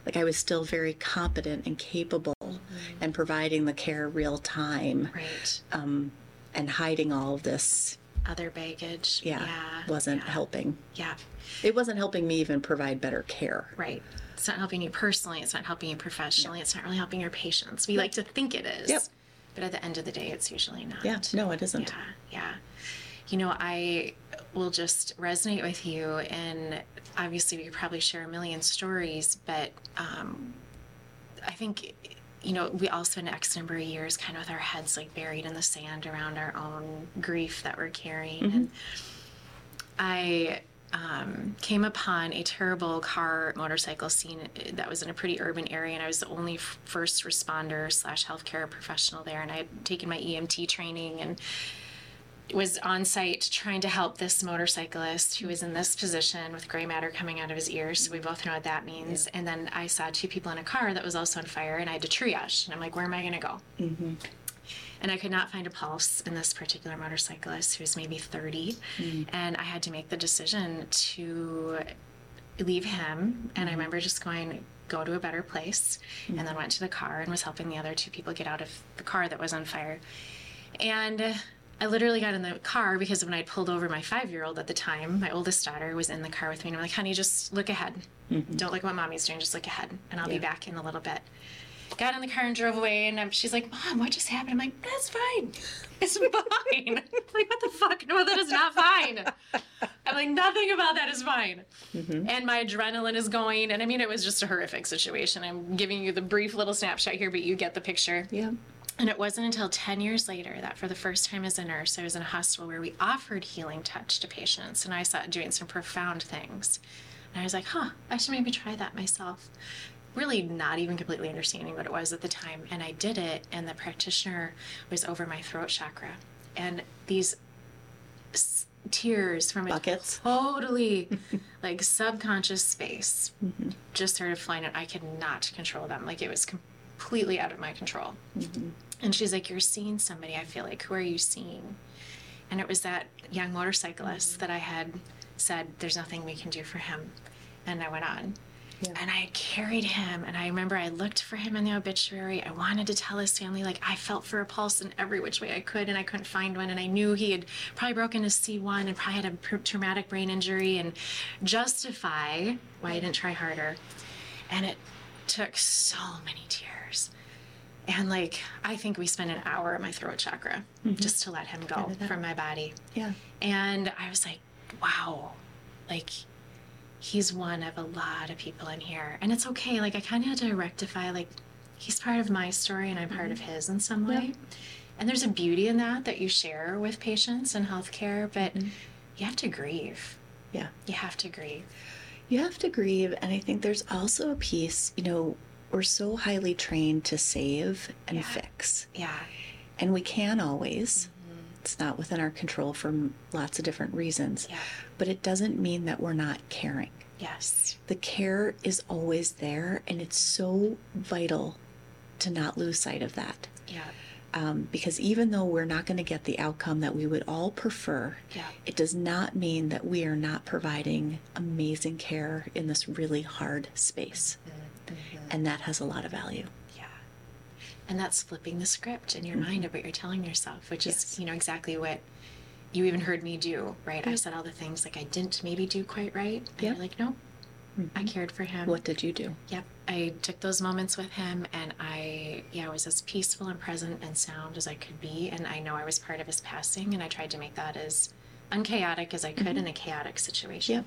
Like I was still very competent and capable Mm-hmm. and providing the care real time Right. um, and hiding all of this other baggage. yeah, Yeah. wasn't yeah, helping. Yeah. It wasn't helping me even provide better care. Right. It's not helping you personally. It's not helping you professionally. It's not really helping your patients. We like to think it is. Yep. But at the end of the day, it's usually not. Yeah, no, it isn't. Yeah. Yeah. You know, I will just resonate with you. And obviously, we could probably share a million stories, but um, I think, you know, we all spend X number of years kind of with our heads like buried in the sand around our own grief that we're carrying. And I um, came upon a terrible car motorcycle scene that was in a pretty urban area, and I was the only f- first responder slash healthcare professional there, and I had taken my EMT training and was on site trying to help this motorcyclist who was in this position with gray matter coming out of his ears. So we both know what that means. And then I saw two people in a car that was also on fire, and I had to triage. And I'm like, where am I going to go? Mm-hmm. and I could not find a pulse in this particular motorcyclist who was maybe 30. Mm. And I had to make the decision to leave him. And I mm-hmm. remember just going, go to a better place. And then mm-hmm. went to the car and was helping the other two people get out of the car that was on fire. And I literally got in the car because when I pulled over my five year old at the time, my oldest daughter was in the car with me. And I'm like, honey, just look ahead. Don't look at what mommy's doing, just look ahead. And I'll be back in a little bit. Got in the car and drove away and um, she's like mom what just happened? I'm like that's fine. It's *laughs* fine. *laughs* Like what the fuck? No that is not fine. I'm like nothing about that is fine. And my adrenaline is going and i mean it was just a horrific situation. I'm giving you the brief little snapshot here but you get the picture. Yeah. And it wasn't until 10 years later that for the first time as a nurse, I was in a hospital where we offered healing touch to patients. And I saw it doing some profound things. And I was like, huh, I should maybe try that myself. Really not even completely understanding what it was at the time. And I did it, and the practitioner was over my throat chakra. And these s- tears from Buckets. totally *laughs* like subconscious space mm-hmm. just started flying and I could not control them. Like it was completely out of my control. Mm-hmm. And she's like, You're seeing somebody, I feel like. Who are you seeing? And it was that young motorcyclist that I had said, There's nothing we can do for him. And I went on. And I carried him, and I remember I looked for him in the obituary. I wanted to tell his family, like, I felt for a pulse in every which way I could, and I couldn't find one. And I knew he had probably broken his C1 and probably had a traumatic brain injury, and justify why I didn't try harder. And it took so many tears. And like, I think we spent an hour at my throat chakra mm-hmm. just to let him go from my body. Yeah. And I was like, wow, like he's one of a lot of people in here. And it's okay. Like, I kind of had to rectify, like, he's part of my story and I'm part of mm-hmm. his in some way. And there's a beauty in that that you share with patients in healthcare, but mm-hmm. you have to grieve. Yeah. You have to grieve. You have to grieve. And I think there's also a piece, you know, we're so highly trained to save and Yeah. fix. Yeah. And we can always. It's not within our control for lots of different reasons. Yeah. But it doesn't mean that we're not caring. Yes. The care is always there, and it's so vital to not lose sight of that. Yeah. Um, because even though we're not going to get the outcome that we would all prefer, Yeah. it does not mean that we are not providing amazing care in this really hard space. Mm-hmm. And that has a lot of value. Yeah. And that's flipping the script in your mm-hmm. mind of what you're telling yourself, which is, you know, exactly what you even heard me do, right? I said all the things like I didn't maybe do quite right. And Yeah. you're like, no, I mm-hmm. cared for him. What did you do? Yep. I took those moments with him and I, yeah, I was as peaceful and present and sound as I could be. And I know I was part of his passing and I tried to make that as unchaotic as I could in a chaotic situation.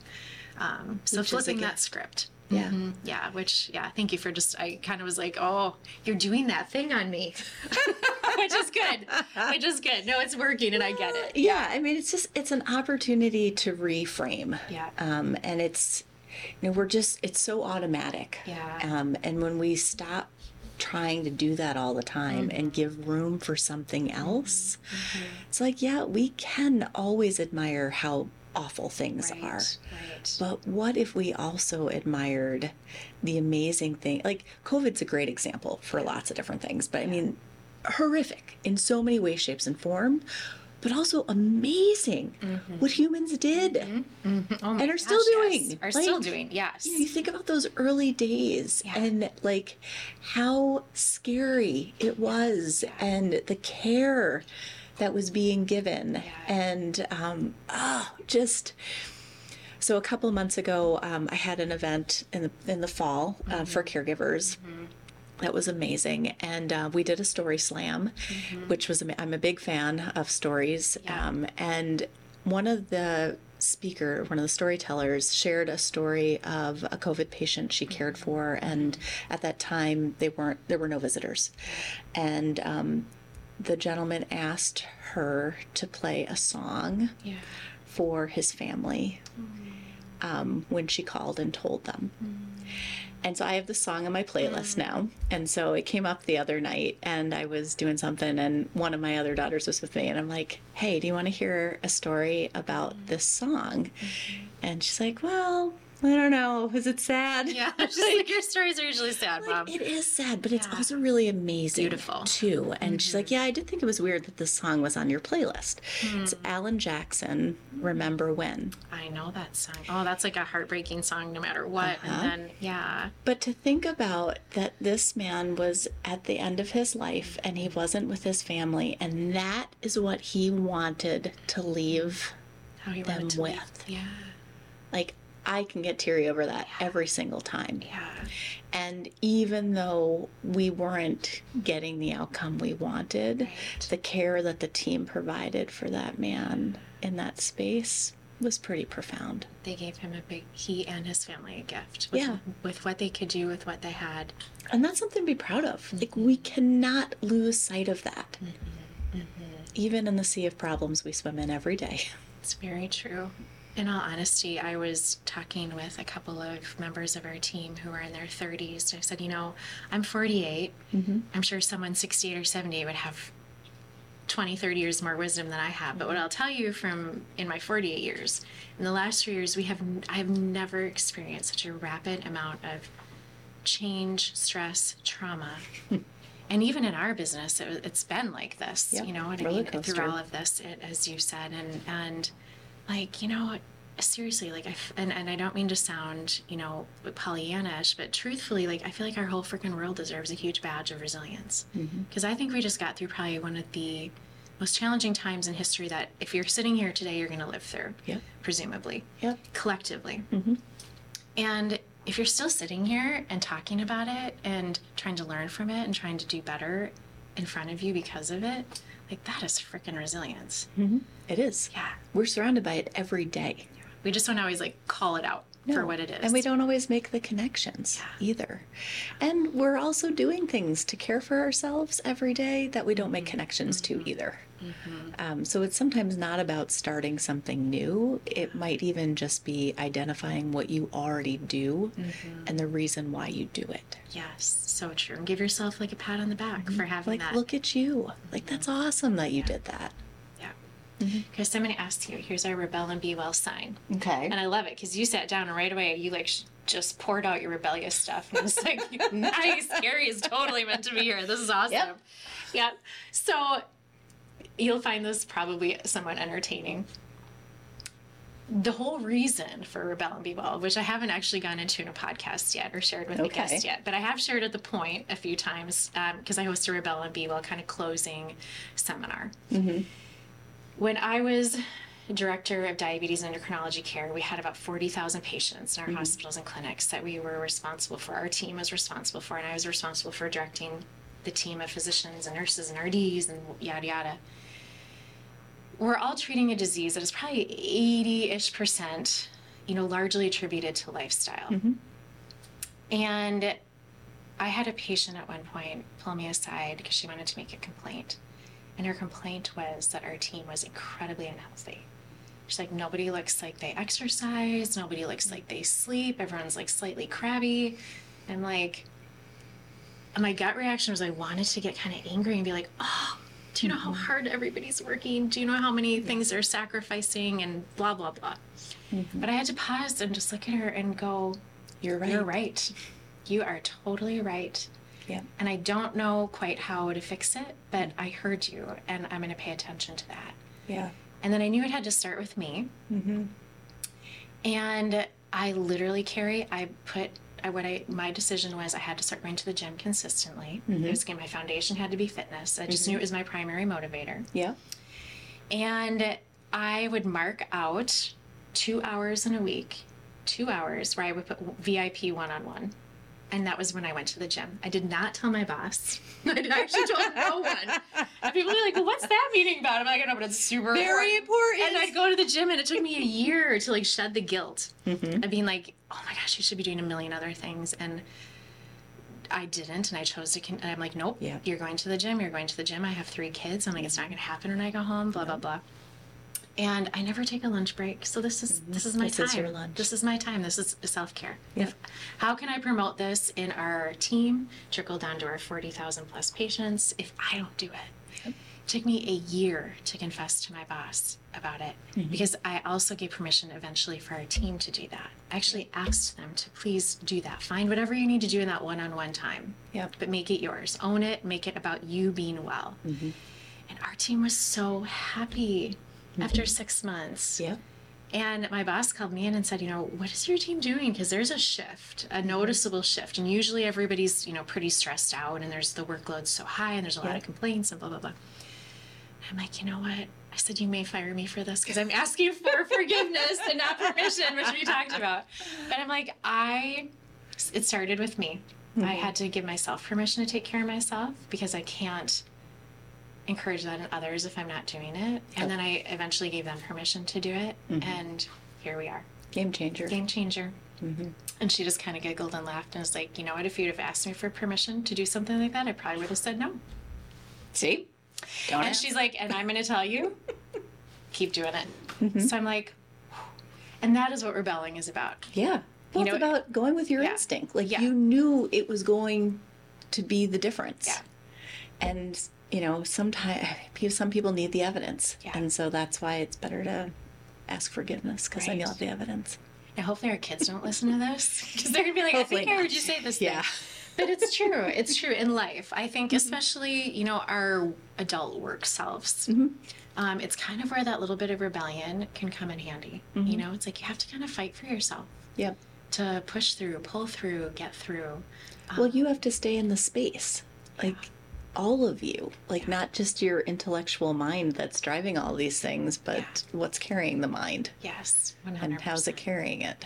Um, so Which flipping that script. Yeah. Mhm. Yeah, which yeah, thank you for just I kind of was like, "Oh, you're doing that thing on me." *laughs* which is good. Which is good. No, it's working and I get it. Yeah, I mean, it's just it's an opportunity to reframe. Yeah. Um, and it's you know we're just it's so automatic. Yeah. Um, and when we stop trying to do that all the time Mm-hmm. and give room for something else, it's like yeah, we can always admire how awful things Right. are. Right. But what if we also admired the amazing thing? Like COVID's a great example for lots of different things, but I mean, horrific in so many ways, shapes, and form, but also amazing mm-hmm. what humans did mm-hmm. Mm-hmm. Oh and are still gosh, yes. doing. Are still doing. Yes. You, know, you think about those early days Yeah. and like how scary it was and the care that was being given. Yeah. And um, oh, just so a couple of months ago, um, I had an event in the in the fall uh, for caregivers. That was amazing, and uh, we did a story slam, which was I'm a big fan of stories. Yeah. Um, and one of the speaker, one of the storytellers, shared a story of a COVID patient she cared for, and at that time they weren't there were no visitors, and um, the gentleman asked her to play a song Yeah. for his family mm. um, when she called and told them. Mm. And so I have the song on my playlist mm. now. And so it came up the other night, and I was doing something, and one of my other daughters was with me, and I'm like, hey, do you want to hear a story about this song? Mm-hmm. And she's like, well, I don't know. Is it sad? Yeah. *laughs* Just like your stories are usually sad, Mom. It is sad, but it's Yeah. also really amazing. Beautiful. Too. And she's like, Yeah, I did think it was weird that this song was on your playlist. It's Alan Jackson, Remember When. I know that song. Oh, that's like a heartbreaking song no matter what. Uh-huh. And then, yeah. But to think about that this man was at the end of his life and he wasn't with his family, and that is what he wanted to leave. How he Them wanted to leave. with. Yeah. Like, I can get teary over that every single time. Yeah. And even though we weren't getting the outcome we wanted, Right. the care that the team provided for that man in that space was pretty profound. They gave him a big, he and his family a gift. With, Yeah. With what they could do with what they had. And that's something to be proud of. Mm-hmm. Like, we cannot lose sight of that. Mm-hmm. Mm-hmm. Even in the sea of problems we swim in every day. It's very true. In all honesty, I was talking with a couple of members of our team who are in their 30s. I said, you know, I'm 48. Mm-hmm. I'm sure someone 68 or 70 would have 20, 30 years more wisdom than I have. But what I'll tell you from in my 48 years, in the last three years, we have I have never experienced such a rapid amount of change, stress, trauma. *laughs* and even in our business, it, it's been like this, Yep, you know what I mean? Through all of this, it, as you said, and and like you know, seriously, like I f- and and I don't mean to sound you know Pollyannish, but truthfully, like I feel like our whole freaking world deserves a huge badge of resilience Mm-hmm. because I think we just got through probably one of the most challenging times in history that if you're sitting here today, you're going to live through, Yep. presumably Yep. collectively. Mm-hmm. And if you're still sitting here and talking about it and trying to learn from it and trying to do better in front of you because of it, like that is freaking resilience. Mm-hmm. It is. Yeah. We're surrounded by it every day. We just don't always like call it out for what it is. And we don't always make the connections either. And we're also doing things to care for ourselves every day that we don't make mm-hmm. connections to mm-hmm. either. Mm-hmm. Um, so it's sometimes not about starting something new. It might even just be identifying what you already do mm-hmm. and the reason why you do it. Yes, so true. And give yourself like a pat on the back for mm-hmm. having Like, that. look at you. Like, that's awesome that you did that. Yeah. Because I'm going to ask you, here's our Rebel and Be Well sign. Okay. And I love it because you sat down and right away you like sh- just poured out your rebellious stuff. And I was like, *laughs* nice. Carrie is totally meant to be here. This is awesome. Yep. Yep. So you'll find this probably somewhat entertaining. The whole reason for Rebel and Be Well, which I haven't actually gone into in a podcast yet or shared with the Okay. guest yet, but I have shared at the point a few times um, because I host a Rebel and Be Well kind of closing seminar mm-hmm. when I was director of diabetes and endocrinology care, we had about 40,000 patients in our mm-hmm. hospitals and clinics that we were responsible for. Our team was responsible for, and I was responsible for directing the team of physicians and nurses and RDs and yada yada. We're all treating a disease that is probably 80 ish percent, you know, largely attributed to lifestyle. Mm-hmm. And I had a patient at one point pull me aside because she wanted to make a complaint. And her complaint was that our team was incredibly unhealthy. She's like, nobody looks like they exercise, nobody looks like they sleep, everyone's like slightly crabby. And like, my gut reaction was I wanted to get kind of angry and be like, oh, do you know how hard everybody's working? Do you know how many things they're sacrificing and blah, blah, blah. But I had to pause and just look at her and go, You're right. You're right. You are totally right. Yeah. And I don't know quite how to fix it, but I heard you and I'm going to pay attention to that. Yeah. And then I knew it had to start with me. Mm-hmm. And I literally, Carrie, I put I, what I my decision was I had to start going to the gym consistently. Mm-hmm. It was my foundation had to be fitness. I just knew mm-hmm. it was my primary motivator. Yeah. And I would mark out two hours in a week, two hours where I would put VIP one on one. And that was when I went to the gym. I did not tell my boss. *laughs* I actually told no one. And people are like, well, what's that meeting about? I'm like, I know, but it's super Very important. And I'd go to the gym and it took me a year to like shed the guilt Mm-hmm. of being like, oh my gosh, you should be doing a million other things. And I didn't, and I chose to. Con- and I'm like, nope. Yeah. You're going to the gym. You're going to the gym. I have three kids. I'm like, it's not going to happen when I go home. Blah blah blah. And I never take a lunch break, so this is mm-hmm. this is my This time. is your lunch. This is my time. This is self care. Yeah. How can I promote this in our team? Trickle down to our forty thousand plus patients. If I don't do it, it took me a year to confess to my boss about it mm-hmm. because I also gave permission eventually for our team to do that. I actually asked them to please do that. Find whatever you need to do in that one-on-one time Yep. but make it yours. Own it. Make it about you being well. Mm-hmm. And our team was so happy Mm-hmm. after six months. Yep. And my boss called me in and said, you know, what is your team doing? Because there's a shift, a mm-hmm. noticeable shift. And usually everybody's, you know, pretty stressed out and there's the workload so high and there's a lot of complaints and blah, blah, blah. I'm like, you know what? I said, you may fire me for this because I'm asking for *laughs* forgiveness and not permission, which we talked about. But I'm like, I, it started with me. Mm-hmm. I had to give myself permission to take care of myself because I can't encourage that in others if I'm not doing it. And then I eventually gave them permission to do it. Mm-hmm. And here we are. Game changer. Game changer. Mm-hmm. And she just kind of giggled and laughed and was like, you know what? If you'd have asked me for permission to do something like that, I probably would have said no. See? Don't And ask. she's like, and I'm going to tell you, *laughs* keep doing it. Mm-hmm. So I'm like, and that is what rebelling is about. Yeah. Well, You it's about going with your Yeah. instinct. Like Yeah. you knew it was going to be the difference. Yeah. And you know, sometimes some people need the evidence, Yeah. and so that's why it's better to ask forgiveness because then Right. you'll have the evidence. And hopefully our kids don't listen to this *laughs* because they're going to be like, Hopefully I think I not. heard you say this Yeah. thing. *laughs* But it's true. It's true in life. I think, mm-hmm. especially, you know, our adult work selves. Mm-hmm. Um, it's kind of where that little bit of rebellion can come in handy. You mm-hmm. know, it's like you have to kind of fight for yourself Yep. to push through, pull through, get through. Well, um, you have to stay in the space, like all of you, like not just your intellectual mind that's driving all these things, but what's carrying the mind Yes, 100%. and how's it carrying it.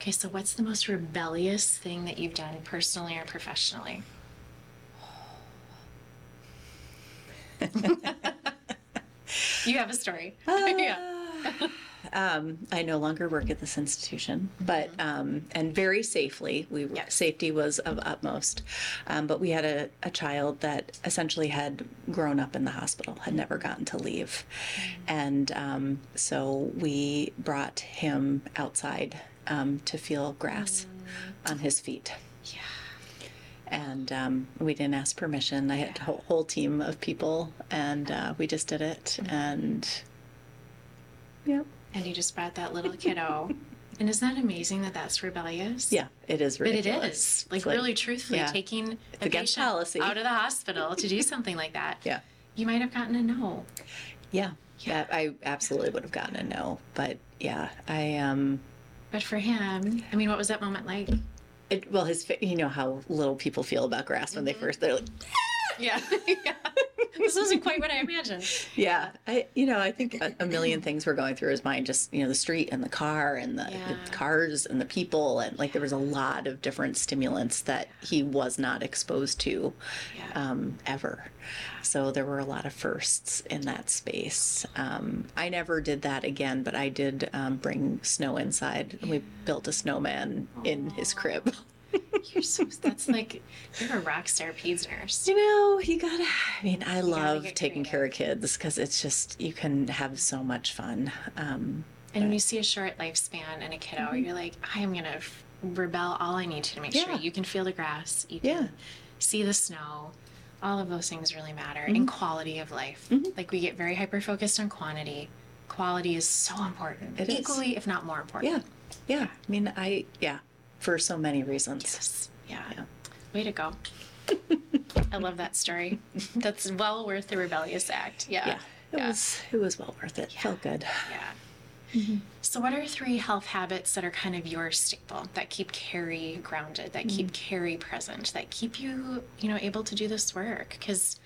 Okay, so what's the most rebellious thing that you've done personally or professionally? *laughs* you have a story. *laughs* yeah. Uh, um, I no longer work at this institution, but um, and very safely. We Mm-hmm. Yes. safety was of utmost, um, but we had a, a child that essentially had grown up in the hospital, had never gotten to leave, Mm. and um, so we brought him outside um, to feel grass Mm. on his feet. Yeah. And um, we didn't ask permission. I had a whole, whole team of people, and uh, we just did it. Mm-hmm. And yeah, And you just brought that little kiddo. *laughs* and isn't that amazing that that's rebellious? Yeah, it is rebellious. But it ridiculous. is. Like, like- really, truthfully, yeah. taking a against patient policy. out of the hospital to do something like that. *laughs* Yeah. You might have gotten a no. Yeah. Yeah, I absolutely would have gotten a no. But yeah, I um But for him, I mean, what was that moment like? it well his you know how little people feel about grass when they first they're like Yeah. *laughs* yeah. This wasn't quite what I imagined. yeah I you know I think a, a million things were going through his mind just you know the street and the car and the, Yeah. the cars and the people and like there was a lot of different stimulants that he was not exposed to Yeah. um, ever. So there were a lot of firsts in that space. Um, I never did that again, but I did um, bring snow inside. We built a snowman in his crib. *laughs* You're so, that's like, you're a rock star peds nurse. You know, you gotta. I mean, I love get taking care of kids because it's just you can have so much fun. Um, And when you see a short lifespan in a kiddo, you're like, I am f- rebel all I need to to make sure Yeah. you can feel the grass, you Yeah. can see the snow. All of those things really matter. Mm-hmm. And quality of life. Like we get very hyper focused on quantity. Quality is so important. It is. Equally, if not more important. yeah, yeah. I mean, I yeah, for so many reasons. Yes. Yeah. Yeah. Way to go. *laughs* I love that story. Mm-hmm. That's well worth the rebellious act. Yeah. Yeah, it was it was well worth it. Felt good. Yeah. Mm-hmm. So, what are three health habits that are kind of your staple that keep Carrie grounded, that keep mm-hmm. Carrie present, that keep you, you know, able to do this work? Because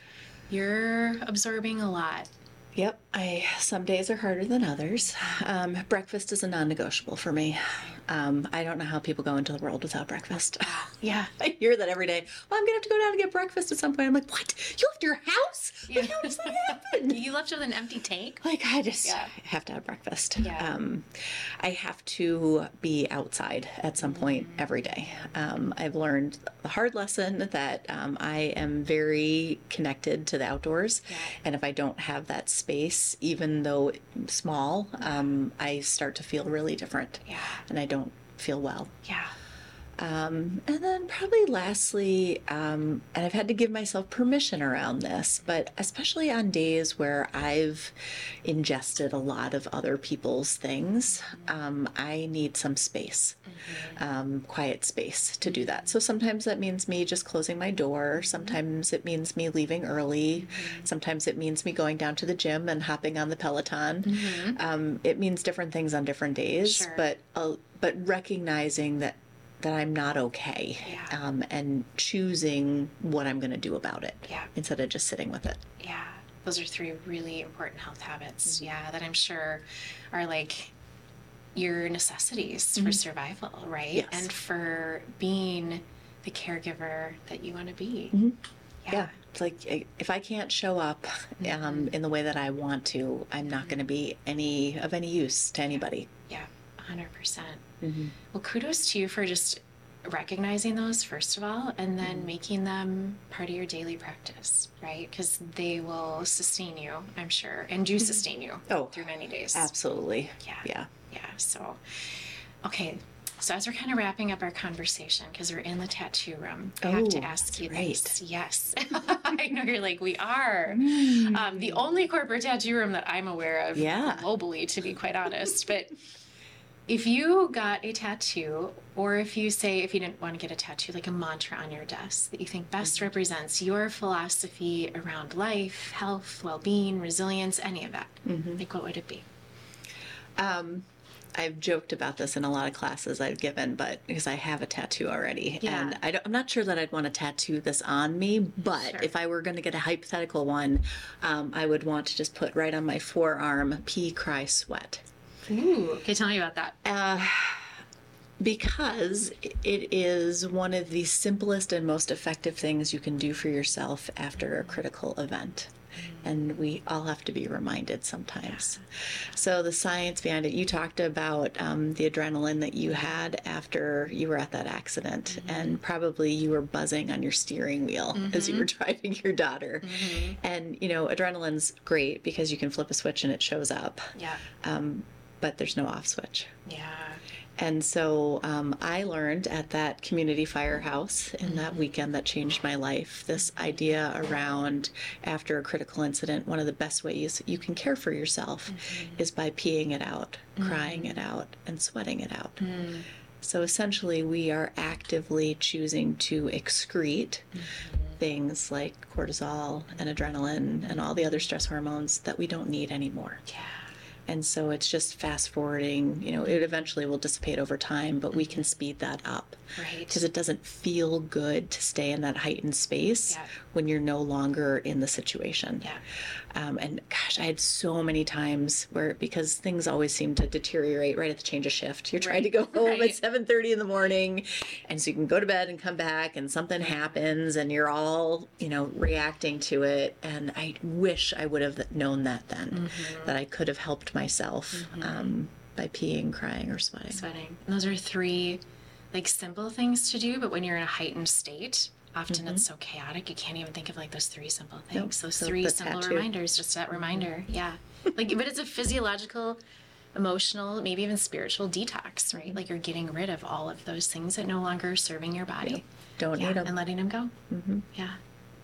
you're absorbing a lot. Yep, I some days are harder than others. Um, breakfast is a non-negotiable for me. Um, I don't know how people go into the world without breakfast. *laughs* Yeah. I hear that every day. Well, I'm gonna have to go down and get breakfast at some point. I'm like, what? You left your house? Like, how does that *laughs* happen? You left with an empty tank? Like I just Yeah. have to have breakfast. Yeah. Um, I have to be outside at some point Mm-hmm. every day. Um, I've learned the hard lesson that um, I am very connected to the outdoors, Yeah. and if I don't have that space, even though small, um, I start to feel really different, Yeah. and I don't feel well. Yeah. Um, and then probably lastly, um, and I've had to give myself permission around this, but especially on days where I've ingested a lot of other people's things, um, I need some space, um, quiet space to do that. So sometimes that means me just closing my door. Sometimes it means me leaving early. Sometimes it means me going down to the gym and hopping on the Peloton. Um, it means different things on different days, Sure. but uh, but recognizing that that I'm not okay, Yeah. um, and choosing what I'm going to do about it, Yeah. instead of just sitting with it. Yeah. Those are three really important health habits. Mm-hmm. Yeah. That I'm sure are like your necessities for survival, right? Mm-hmm. Yes. And for being the caregiver that you want to be. Mm-hmm. Yeah. Yeah, it's like if I can't show up Mm-hmm. um, in the way that I want to, I'm not going to be any of any use to anybody. Yeah. 100%. Mm-hmm. Well, kudos to you for just recognizing those, first of all, and then Mm-hmm. making them part of your daily practice, right? Because they will sustain you, I'm sure, and do sustain you Oh, through many days. Absolutely. Yeah. Yeah. Yeah. So, okay. So as we're kind of wrapping up our conversation, because we're in the tattoo room, I have to Oh, ask you right. this. Yes, *laughs* I know you're like we are. Mm. Um, the only corporate tattoo room that I'm aware of Yeah. globally, to be quite honest. But if you got a tattoo, or if you say if you didn't want to get a tattoo, like a mantra on your desk that you think best Mm-hmm. represents your philosophy around life, health, well-being, resilience, any of that, Mm-hmm. like what would it be? Um, I've joked about this in a lot of classes I've given, but because I have a tattoo already, Yeah. and I don't, I'm not sure that I'd want to tattoo this on me. But Sure. if I were going to get a hypothetical one, um, I would want to just put right on my forearm "Pee, cry, sweat," Ooh. Okay, tell me about that. Uh, because it is one of the simplest and most effective things you can do for yourself after a critical event. And we all have to be reminded sometimes. So, the science behind it, you talked about um, the adrenaline that you had after you were at that accident, mm-hmm. and probably you were buzzing on your steering wheel as you mm-hmm. were driving your daughter. Mm-hmm. And, you know, adrenaline's great because you can flip a switch and it shows up, Yeah. Um, but there's no off switch. Yeah. And so um, I learned at that community firehouse in that mm-hmm. weekend that changed my life this idea around after a critical incident, one of the best ways you can care for yourself mm-hmm. is by peeing it out, crying mm-hmm. it out, and sweating it out. So essentially, we are actively choosing to excrete things like cortisol and adrenaline and all the other stress hormones that we don't need anymore. Yeah. And so it's just fast forwarding, you know, it eventually will dissipate over time, but we can mm-hmm. speed that up. Right. Because it doesn't feel good to stay in that heightened space Yeah. when you're no longer in the situation. Yeah. Um, and gosh, I had so many times where because things always seem to deteriorate right at the change of shift. You're trying to go home Right. at 7:30 in the morning, and so you can go to bed and come back, and something happens, and you're all you know reacting to it. And I wish I would have known that then, that I could have helped myself um, by peeing, crying, or sweating. Sweating. And those are three like simple things to do, but when you're in a heightened state, often it's mm-hmm. so chaotic you can't even think of like those three simple things. Those so three simple tattoo. reminders, just that reminder. Mm-hmm. Yeah. Like but it's a physiological, emotional, maybe even spiritual detox, right? Mm-hmm. Like you're getting rid of all of those things that no longer are serving your body. Don't Yeah, need and letting them go. Mm-hmm. Yeah.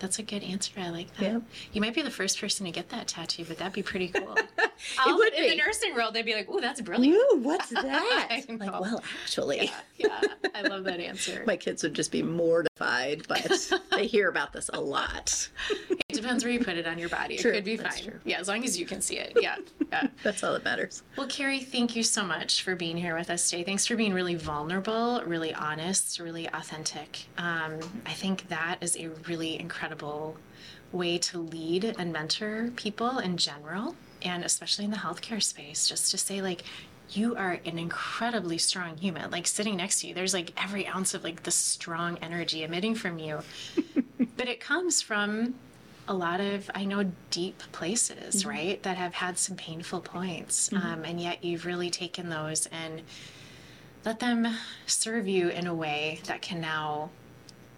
That's a good answer. I like that. Yeah. You might be the first person to get that tattoo, but that'd be pretty cool. *laughs* it would in be. the nursing world, they'd be like, "Ooh, that's brilliant." Ooh, what's *laughs* that? Like, well, actually. yeah, I love that answer. *laughs* My kids would just be mortified, but they hear about this a lot. It depends where you put it on your body. True, it could be that's fine. true. Yeah, as long as you can see it. Yeah. yeah. That's all that matters. Well, Carrie, thank you so much for being here with us today. Thanks for being really vulnerable, really honest, really authentic. Um, I think that is a really incredible way to lead and mentor people in general, and especially in the healthcare space, just to say, like, you are an incredibly strong human. Like sitting next to you, there's like every ounce of like the strong energy emitting from you. *laughs* but it comes from a lot of, I know, deep places, mm-hmm. right? That have had some painful points. Mm-hmm. Um, and yet you've really taken those and let them serve you in a way that can now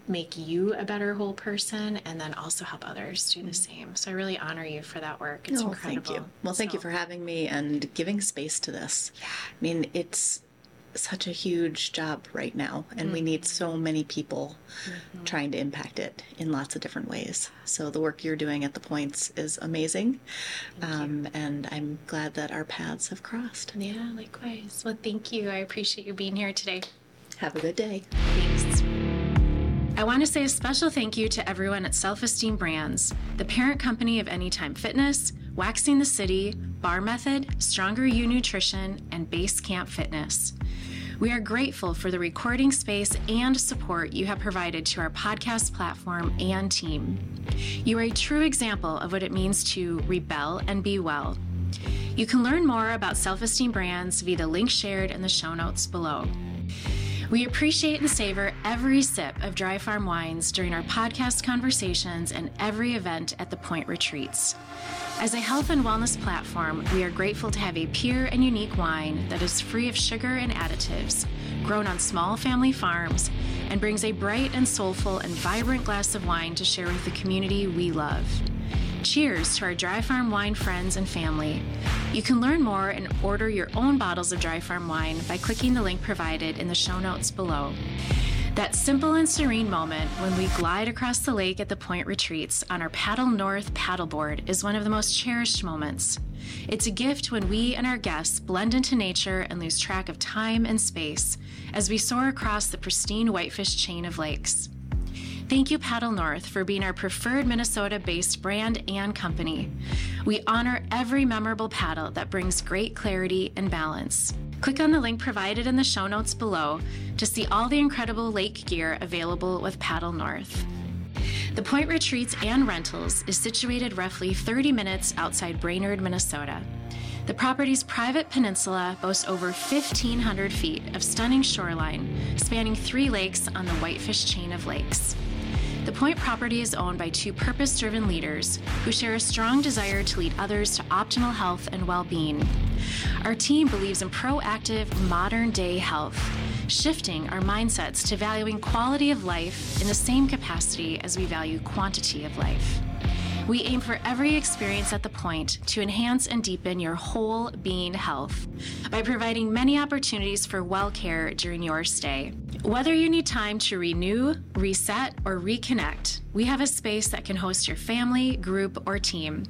make you a better whole person and then also help others do the mm. same. So I really honor you for that work. It's oh, incredible. Thank you. Well, thank so. you for having me and giving space to this. Yeah. I mean, it's such a huge job right now and mm-hmm. we need so mm-hmm. many people mm-hmm. trying to impact it in lots of different ways so the work you're doing at the points is amazing um, and i'm glad that our paths have crossed yeah likewise well thank you i appreciate you being here today have a good day thanks I want to say a special thank you to everyone at Self Esteem Brands, the parent company of Anytime Fitness, Waxing the City, Bar Method, Stronger U Nutrition, and Base Camp Fitness. We are grateful for the recording space and support you have provided to our podcast platform and team. You are a true example of what it means to rebel and be well. You can learn more about self esteem brands via the link shared in the show notes below. We appreciate and savor every sip of Dry Farm wines during our podcast conversations and every event at the Point Retreats. As a health and wellness platform, we are grateful to have a pure and unique wine that is free of sugar and additives, grown on small family farms, and brings a bright and soulful and vibrant glass of wine to share with the community we love. Cheers to our Dry Farm wine friends and family. You can learn more and order your own bottles of Dry Farm wine by clicking the link provided in the show notes below. That simple and serene moment when we glide across the lake at the Point Retreats on our Paddle North paddleboard is one of the most cherished moments. It's a gift when we and our guests blend into nature and lose track of time and space as we soar across the pristine Whitefish chain of lakes. Thank you, Paddle North, for being our preferred Minnesota based brand and company. We honor every memorable paddle that brings great clarity and balance. Click on the link provided in the show notes below to see all the incredible lake gear available with Paddle North. The Point Retreats and Rentals is situated roughly 30 minutes outside Brainerd, Minnesota. The property's private peninsula boasts over 1,500 feet of stunning shoreline, spanning three lakes on the Whitefish chain of lakes. The Point property is owned by two purpose driven leaders who share a strong desire to lead others to optimal health and well being. Our team believes in proactive, modern day health, shifting our mindsets to valuing quality of life in the same capacity as we value quantity of life. We aim for every experience at the point to enhance and deepen your whole being health by providing many opportunities for well care during your stay. Whether you need time to renew, reset, or reconnect, we have a space that can host your family, group, or team.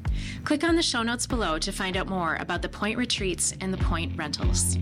Click on the show notes below to find out more about the Point Retreats and the Point Rentals.